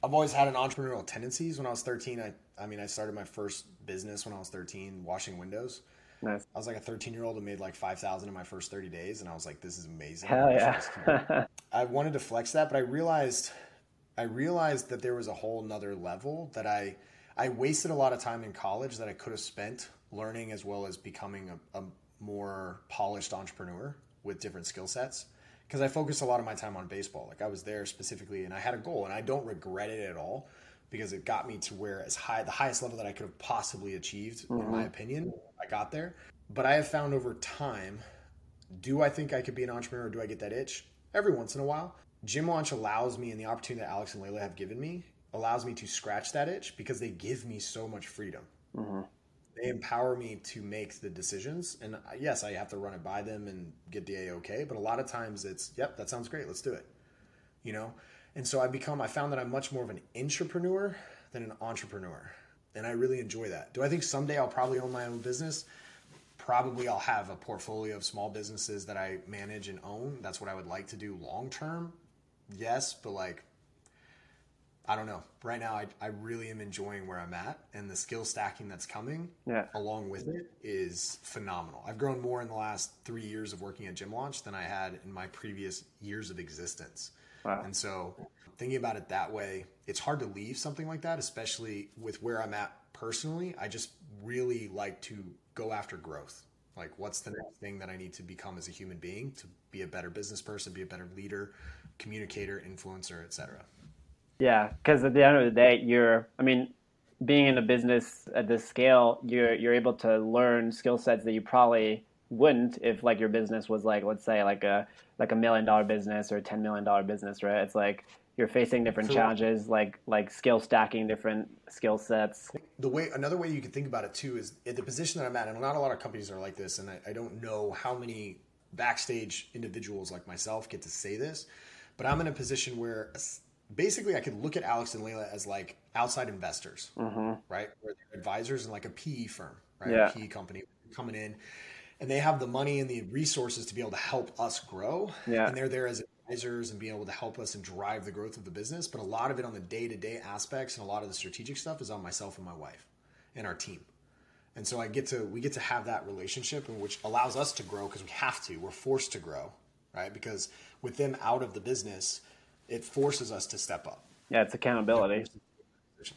i've always had an entrepreneurial tendencies. When i was 13 i i mean i started my first business when i was 13 washing windows Nice. I was like a 13 year old and made like 5,000 in my first 30 days. And I was like, this is amazing. Hell yeah. I wanted to flex that, but I realized I realized that there was a whole nother level that I I wasted a lot of time in college that I could have spent learning as well as becoming a, a more polished entrepreneur with different skill sets because I focused a lot of my time on baseball. Like I was there specifically and I had a goal and I don't regret it at all because it got me to where as high the highest level that I could have possibly achieved mm-hmm. in my opinion. I got there. But I have found over time, do I think I could be an intrapreneur? Or do I get that itch? Every once in a while. Gym Launch allows me, and the opportunity that Alex and Leila have given me allows me to scratch that itch because they give me so much freedom. Mm-hmm. They empower me to make the decisions. And uh, yes, I have to run it by them and get the A OK, but a lot of times it's, yep, that sounds great. Let's do it. You know? And so I become, I found that I'm much more of an entrepreneur than an entrepreneur. And I really enjoy that. Do I think someday I'll probably own my own business? Probably I'll have a portfolio of small businesses that I manage and own. That's what I would like to do long term yes, but like I don't know. Right now, I, I really am enjoying where I'm at, and the skill stacking that's coming yeah. along with it is phenomenal. I've grown more in the last three years of working at Gym Launch than I had in my previous years of existence. Wow. And so, thinking about it that way, it's hard to leave something like that, especially with where I'm at personally. I just really like to go after growth. Like, what's the next thing that I need to become as a human being to be a better business person, be a better leader, communicator, influencer, etc. Yeah, because at the end of the day, you're. I mean, being in a business at this scale, you're you're able to learn skill sets that you probably wouldn't if like your business was like let's say like a like a million dollar business or a ten million dollar business, right? It's like you're facing different challenges like like skill stacking different skill sets the way another way you can think about it too is at the position that i'm at and not a lot of companies are like this and I, I don't know how many backstage individuals like myself get to say this but I'm in a position where basically I could look at Alex and Leila as like outside investors, mm-hmm. right? Or advisors in like a PE firm, right? Yeah. A PE company coming in and they have the money and the resources to be able to help us grow. Yeah. And they're there as advisors and being able to help us and drive the growth of the business. But a lot of it on the day to day aspects and a lot of the strategic stuff is on myself and my wife and our team. And so I get to we get to have that relationship, which allows us to grow because we have to. We're forced to grow, right? Because with them out of the business, it forces us to step up. Yeah, it's accountability.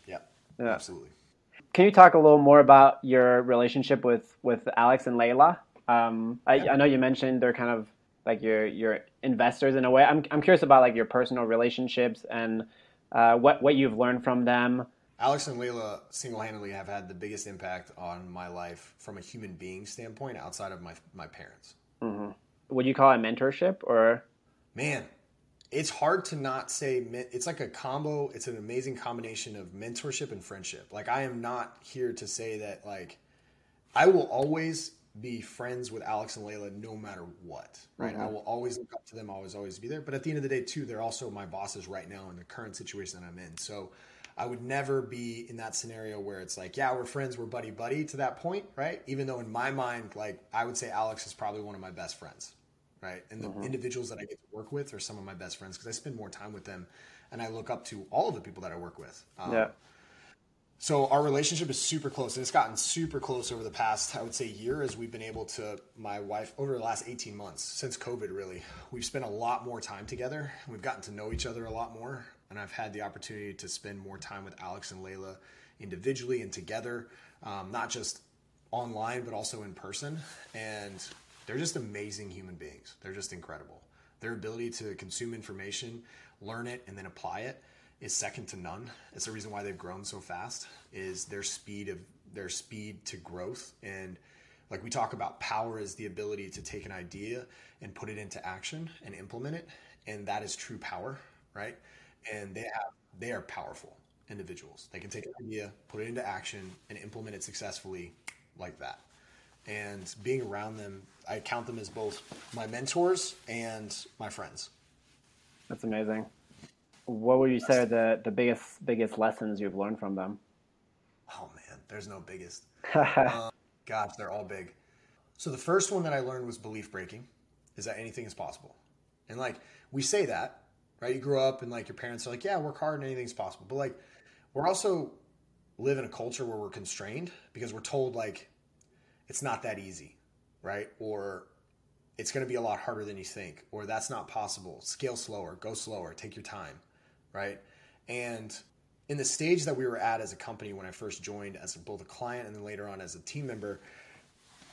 Yeah, yeah. absolutely. Can you talk a little more about your relationship with with Alex and Leila? Um, I, yeah. I know you mentioned they're kind of like your your investors in a way. I'm I'm curious about like your personal relationships and uh, what what you've learned from them. Alex and Leila single handedly have had the biggest impact on my life from a human being standpoint outside of my my parents. Mm-hmm. Would you call it mentorship or? man, it's hard to not say it's like a combo it's an amazing combination of mentorship and friendship like i am not here to say that like i will always be friends with alex and leila no matter what right mm-hmm. i will always look up to them I always always be there but at the end of the day too they're also my bosses right now in the current situation that i'm in so I would never be in that scenario where it's like, yeah, we're friends, we're buddy buddy to that point, right? Even though in my mind, like I would say Alex is probably one of my best friends, right? And the mm-hmm. individuals that I get to work with are some of my best friends because I spend more time with them, and I look up to all of the people that I work with. Um, yeah. So our relationship is super close, and it's gotten super close over the past, I would say, year as we've been able to. My wife over the last eighteen months since COVID, really, we've spent a lot more time together. We've gotten to know each other a lot more, and I've had the opportunity to spend more time with Alex and Leila individually and together, um, not just online but also in person. And they're just amazing human beings. They're just incredible. Their ability to consume information, learn it, and then apply it is second to none. It's the reason why they've grown so fast. Is their speed of their speed to growth. And like we talk about power is the ability to take an idea and put it into action and implement it. And that is true power right? And they have they are powerful individuals. They can take an idea put it into action and implement it successfully like that. And being around them i count them as both my mentors and my friends. That's amazing what would you say are the, the biggest biggest lessons you've learned from them? Oh man, there's no biggest. um, gosh, they're all big. So the first one that I learned was belief breaking, is that anything is possible. And like we say that, right? You grow up and like your parents are like, yeah, work hard and anything's possible. But like we're also live in a culture where we're constrained because we're told like it's not that easy, right? Or it's going to be a lot harder than you think, or that's not possible. Scale slower, go slower, take your time right? And in the stage that we were at as a company when I first joined as both a client and then later on as a team member,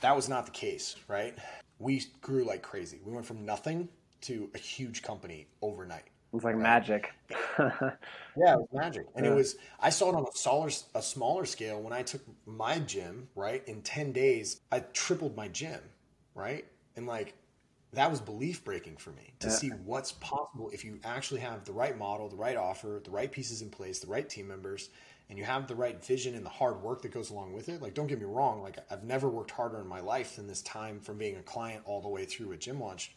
that was not the case, right? We grew like crazy. We went from nothing to a huge company overnight. It was like right? magic. yeah, it was magic. And yeah. it was I saw it on a smaller a smaller scale when I took my gym, right? In 10 days, I tripled my gym, right? And like that was belief breaking for me to yeah. see what's possible if you actually have the right model, the right offer, the right pieces in place, the right team members, and you have the right vision and the hard work that goes along with it. Like, don't get me wrong, like I've never worked harder in my life than this time from being a client all the way through a gym launch.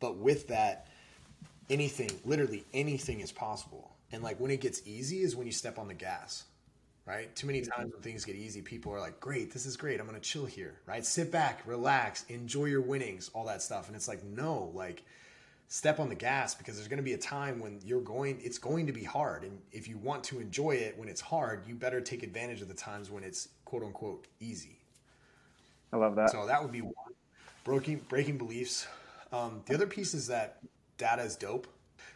But with that, anything, literally anything is possible. And like when it gets easy is when you step on the gas right? Too many times when things get easy, people are like, great, this is great. I'm going to chill here, right? Sit back, relax, enjoy your winnings, all that stuff. And it's like, no, like, step on the gas because there's going to be a time when you're going, it's going to be hard. And if you want to enjoy it when it's hard, you better take advantage of the times when it's quote unquote easy. I love that. So that would be one. Breaking, breaking beliefs. Um, the other piece is that data is dope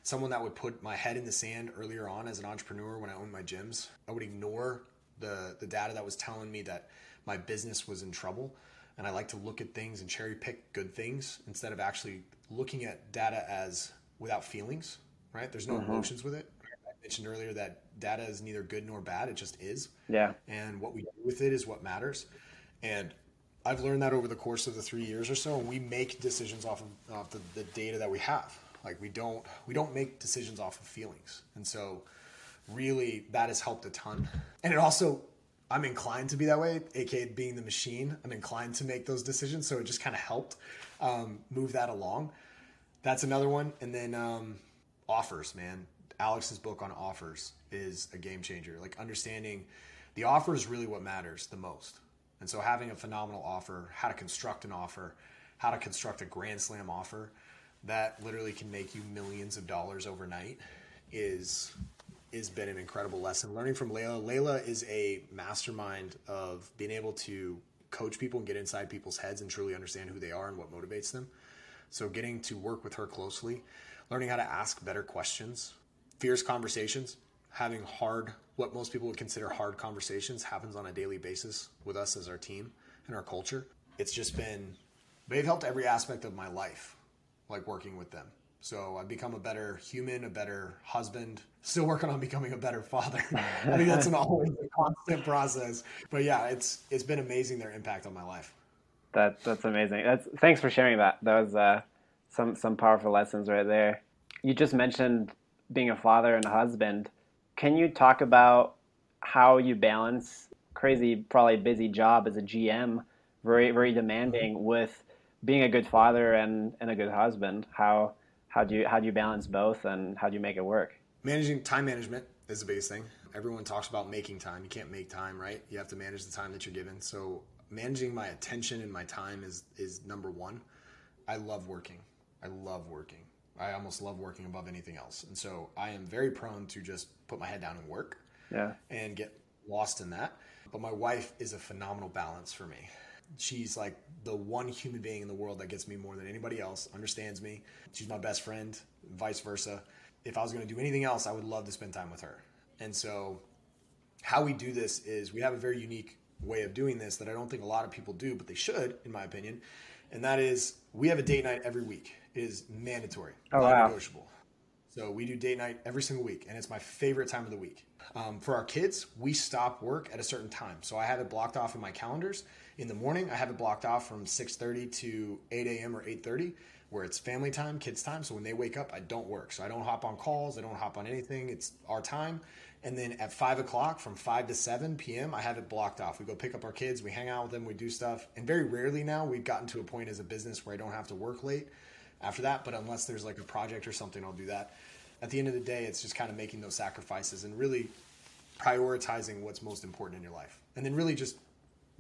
someone that would put my head in the sand earlier on as an entrepreneur when I owned my gyms. I would ignore the the data that was telling me that my business was in trouble. And I like to look at things and cherry pick good things instead of actually looking at data as without feelings, right? There's no mm-hmm. emotions with it. I mentioned earlier that data is neither good nor bad, it just is. Yeah. And what we do with it is what matters. And I've learned that over the course of the three years or so, and we make decisions off of off the, the data that we have. Like we don't we don't make decisions off of feelings, and so really that has helped a ton. And it also I'm inclined to be that way, aka being the machine. I'm inclined to make those decisions, so it just kind of helped um, move that along. That's another one, and then um, offers, man. Alex's book on offers is a game changer. Like understanding the offer is really what matters the most. And so having a phenomenal offer, how to construct an offer, how to construct a grand slam offer, that literally can make you millions of dollars overnight is has been an incredible lesson. Learning from Leila. Leila is a mastermind of being able to coach people and get inside people's heads and truly understand who they are and what motivates them. So getting to work with her closely, learning how to ask better questions, fierce conversations, having hard what most people would consider hard conversations happens on a daily basis with us as our team and our culture. It's just been they've helped every aspect of my life like working with them. So I've become a better human, a better husband, still working on becoming a better father. I think that's an always a constant process. But yeah, it's it's been amazing their impact on my life. That that's amazing. That's thanks for sharing that. That was uh, some some powerful lessons right there. You just mentioned being a father and a husband. Can you talk about how you balance crazy, probably busy job as a GM, very very demanding, with being a good father and, and a good husband, how how do you how do you balance both and how do you make it work? Managing time management is the biggest thing. Everyone talks about making time. You can't make time, right? You have to manage the time that you're given. So managing my attention and my time is is number one. I love working. I love working. I almost love working above anything else. And so I am very prone to just put my head down and work. Yeah. And get lost in that. But my wife is a phenomenal balance for me. She's like the one human being in the world that gets me more than anybody else, understands me. She's my best friend, vice versa. If I was going to do anything else, I would love to spend time with her. And so, how we do this is we have a very unique way of doing this that I don't think a lot of people do, but they should, in my opinion. And that is we have a date night every week. It is mandatory, oh, non-negotiable. So we do date night every single week, and it's my favorite time of the week. Um, for our kids, we stop work at a certain time. So I have it blocked off in my calendars. In the morning, I have it blocked off from 6:30 to 8 a.m. or 8:30, where it's family time, kids time. So when they wake up, I don't work. So I don't hop on calls. I don't hop on anything. It's our time. And then at five o'clock, from five to seven p.m., I have it blocked off. We go pick up our kids, we hang out with them, we do stuff. And very rarely now, we've gotten to a point as a business where I don't have to work late after that. But unless there's like a project or something, I'll do that. At the end of the day, it's just kind of making those sacrifices and really prioritizing what's most important in your life. And then really just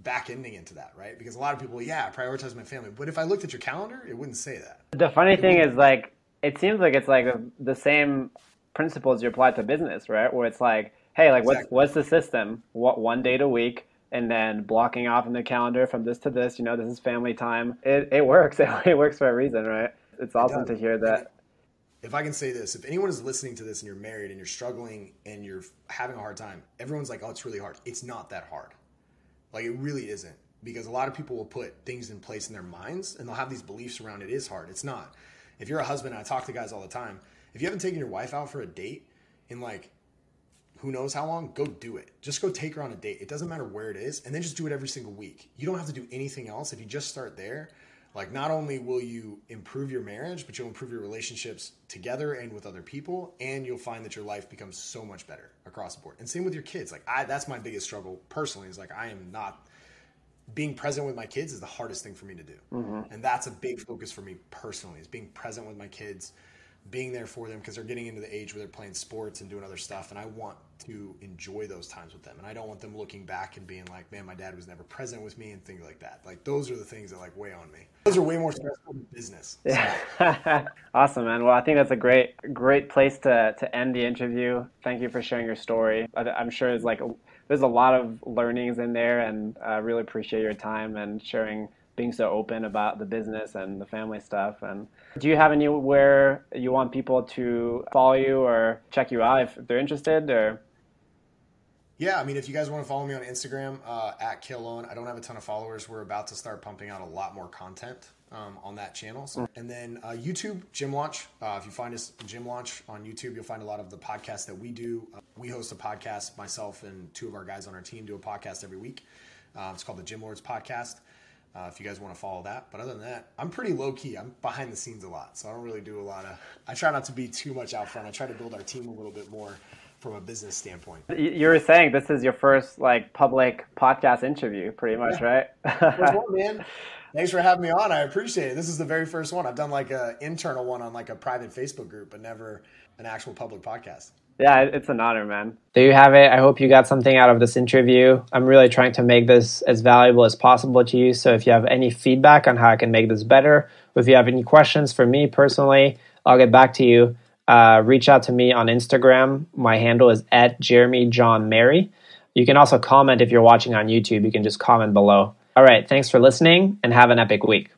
back ending into that, right? Because a lot of people, yeah, I prioritize my family. But if I looked at your calendar, it wouldn't say that. The funny thing is, like, it seems like it's like the same principles you apply to business, right? Where it's like, hey, like exactly. what's what's the system? What one date a week, and then blocking off in the calendar from this to this. You know, this is family time. It it works. It works for a reason, right? It's awesome it to hear that. If I can say this, if anyone is listening to this and you're married and you're struggling and you're having a hard time, everyone's like, "Oh, it's really hard." It's not that hard. Like it really isn't because a lot of people will put things in place in their minds and they'll have these beliefs around it is hard. It's not. If you're a husband, I talk to guys all the time if you haven't taken your wife out for a date in like who knows how long, go do it. Just go take her on a date. It doesn't matter where it is, and then just do it every single week. You don't have to do anything else. If you just start there, like not only will you improve your marriage, but you'll improve your relationships together and with other people, and you'll find that your life becomes so much better across the board. And same with your kids. Like I, that's my biggest struggle personally. Is like I am not being present with my kids is the hardest thing for me to do, mm-hmm. and that's a big focus for me personally. Is being present with my kids being there for them because they're getting into the age where they're playing sports and doing other stuff and i want to enjoy those times with them and i don't want them looking back and being like man my dad was never present with me and things like that like those are the things that like weigh on me those are way more stressful than business so. yeah awesome man well i think that's a great great place to to end the interview thank you for sharing your story i'm sure there's like a, there's a lot of learnings in there and i really appreciate your time and sharing being so open about the business and the family stuff. And do you have anywhere you want people to follow you or check you out if they're interested or? Yeah, I mean, if you guys want to follow me on Instagram uh, at Cale Owen, I don't have a ton of followers. We're about to start pumping out a lot more content um, on that channel. So, and then uh, YouTube, Gym Launch. Uh, if you find us Gym Launch on YouTube, you'll find a lot of the podcasts that we do. Uh, we host a podcast. Myself and two of our guys on our team do a podcast every week. Uh, it's called the Gym Lords Podcast uh, if you guys want to follow that. But other than that, I'm pretty low key. I'm behind the scenes a lot, so I don't really do a lot of. I try not to be too much out front. I try to build our team a little bit more from a business standpoint. You were saying this is your first like public podcast interview, pretty much, yeah. right? man. Thanks for having me on. I appreciate it. This is the very first one. I've done like an internal one on like a private Facebook group, but never an actual public podcast. Yeah, it's an honor, man. There you have it. I hope you got something out of this interview. I'm really trying to make this as valuable as possible to you. So if you have any feedback on how I can make this better, if you have any questions for me personally, I'll get back to you. Uh, reach out to me on Instagram. My handle is at Jeremy John Mary. You can also comment if you're watching on YouTube. You can just comment below. All right. Thanks for listening and have an epic week.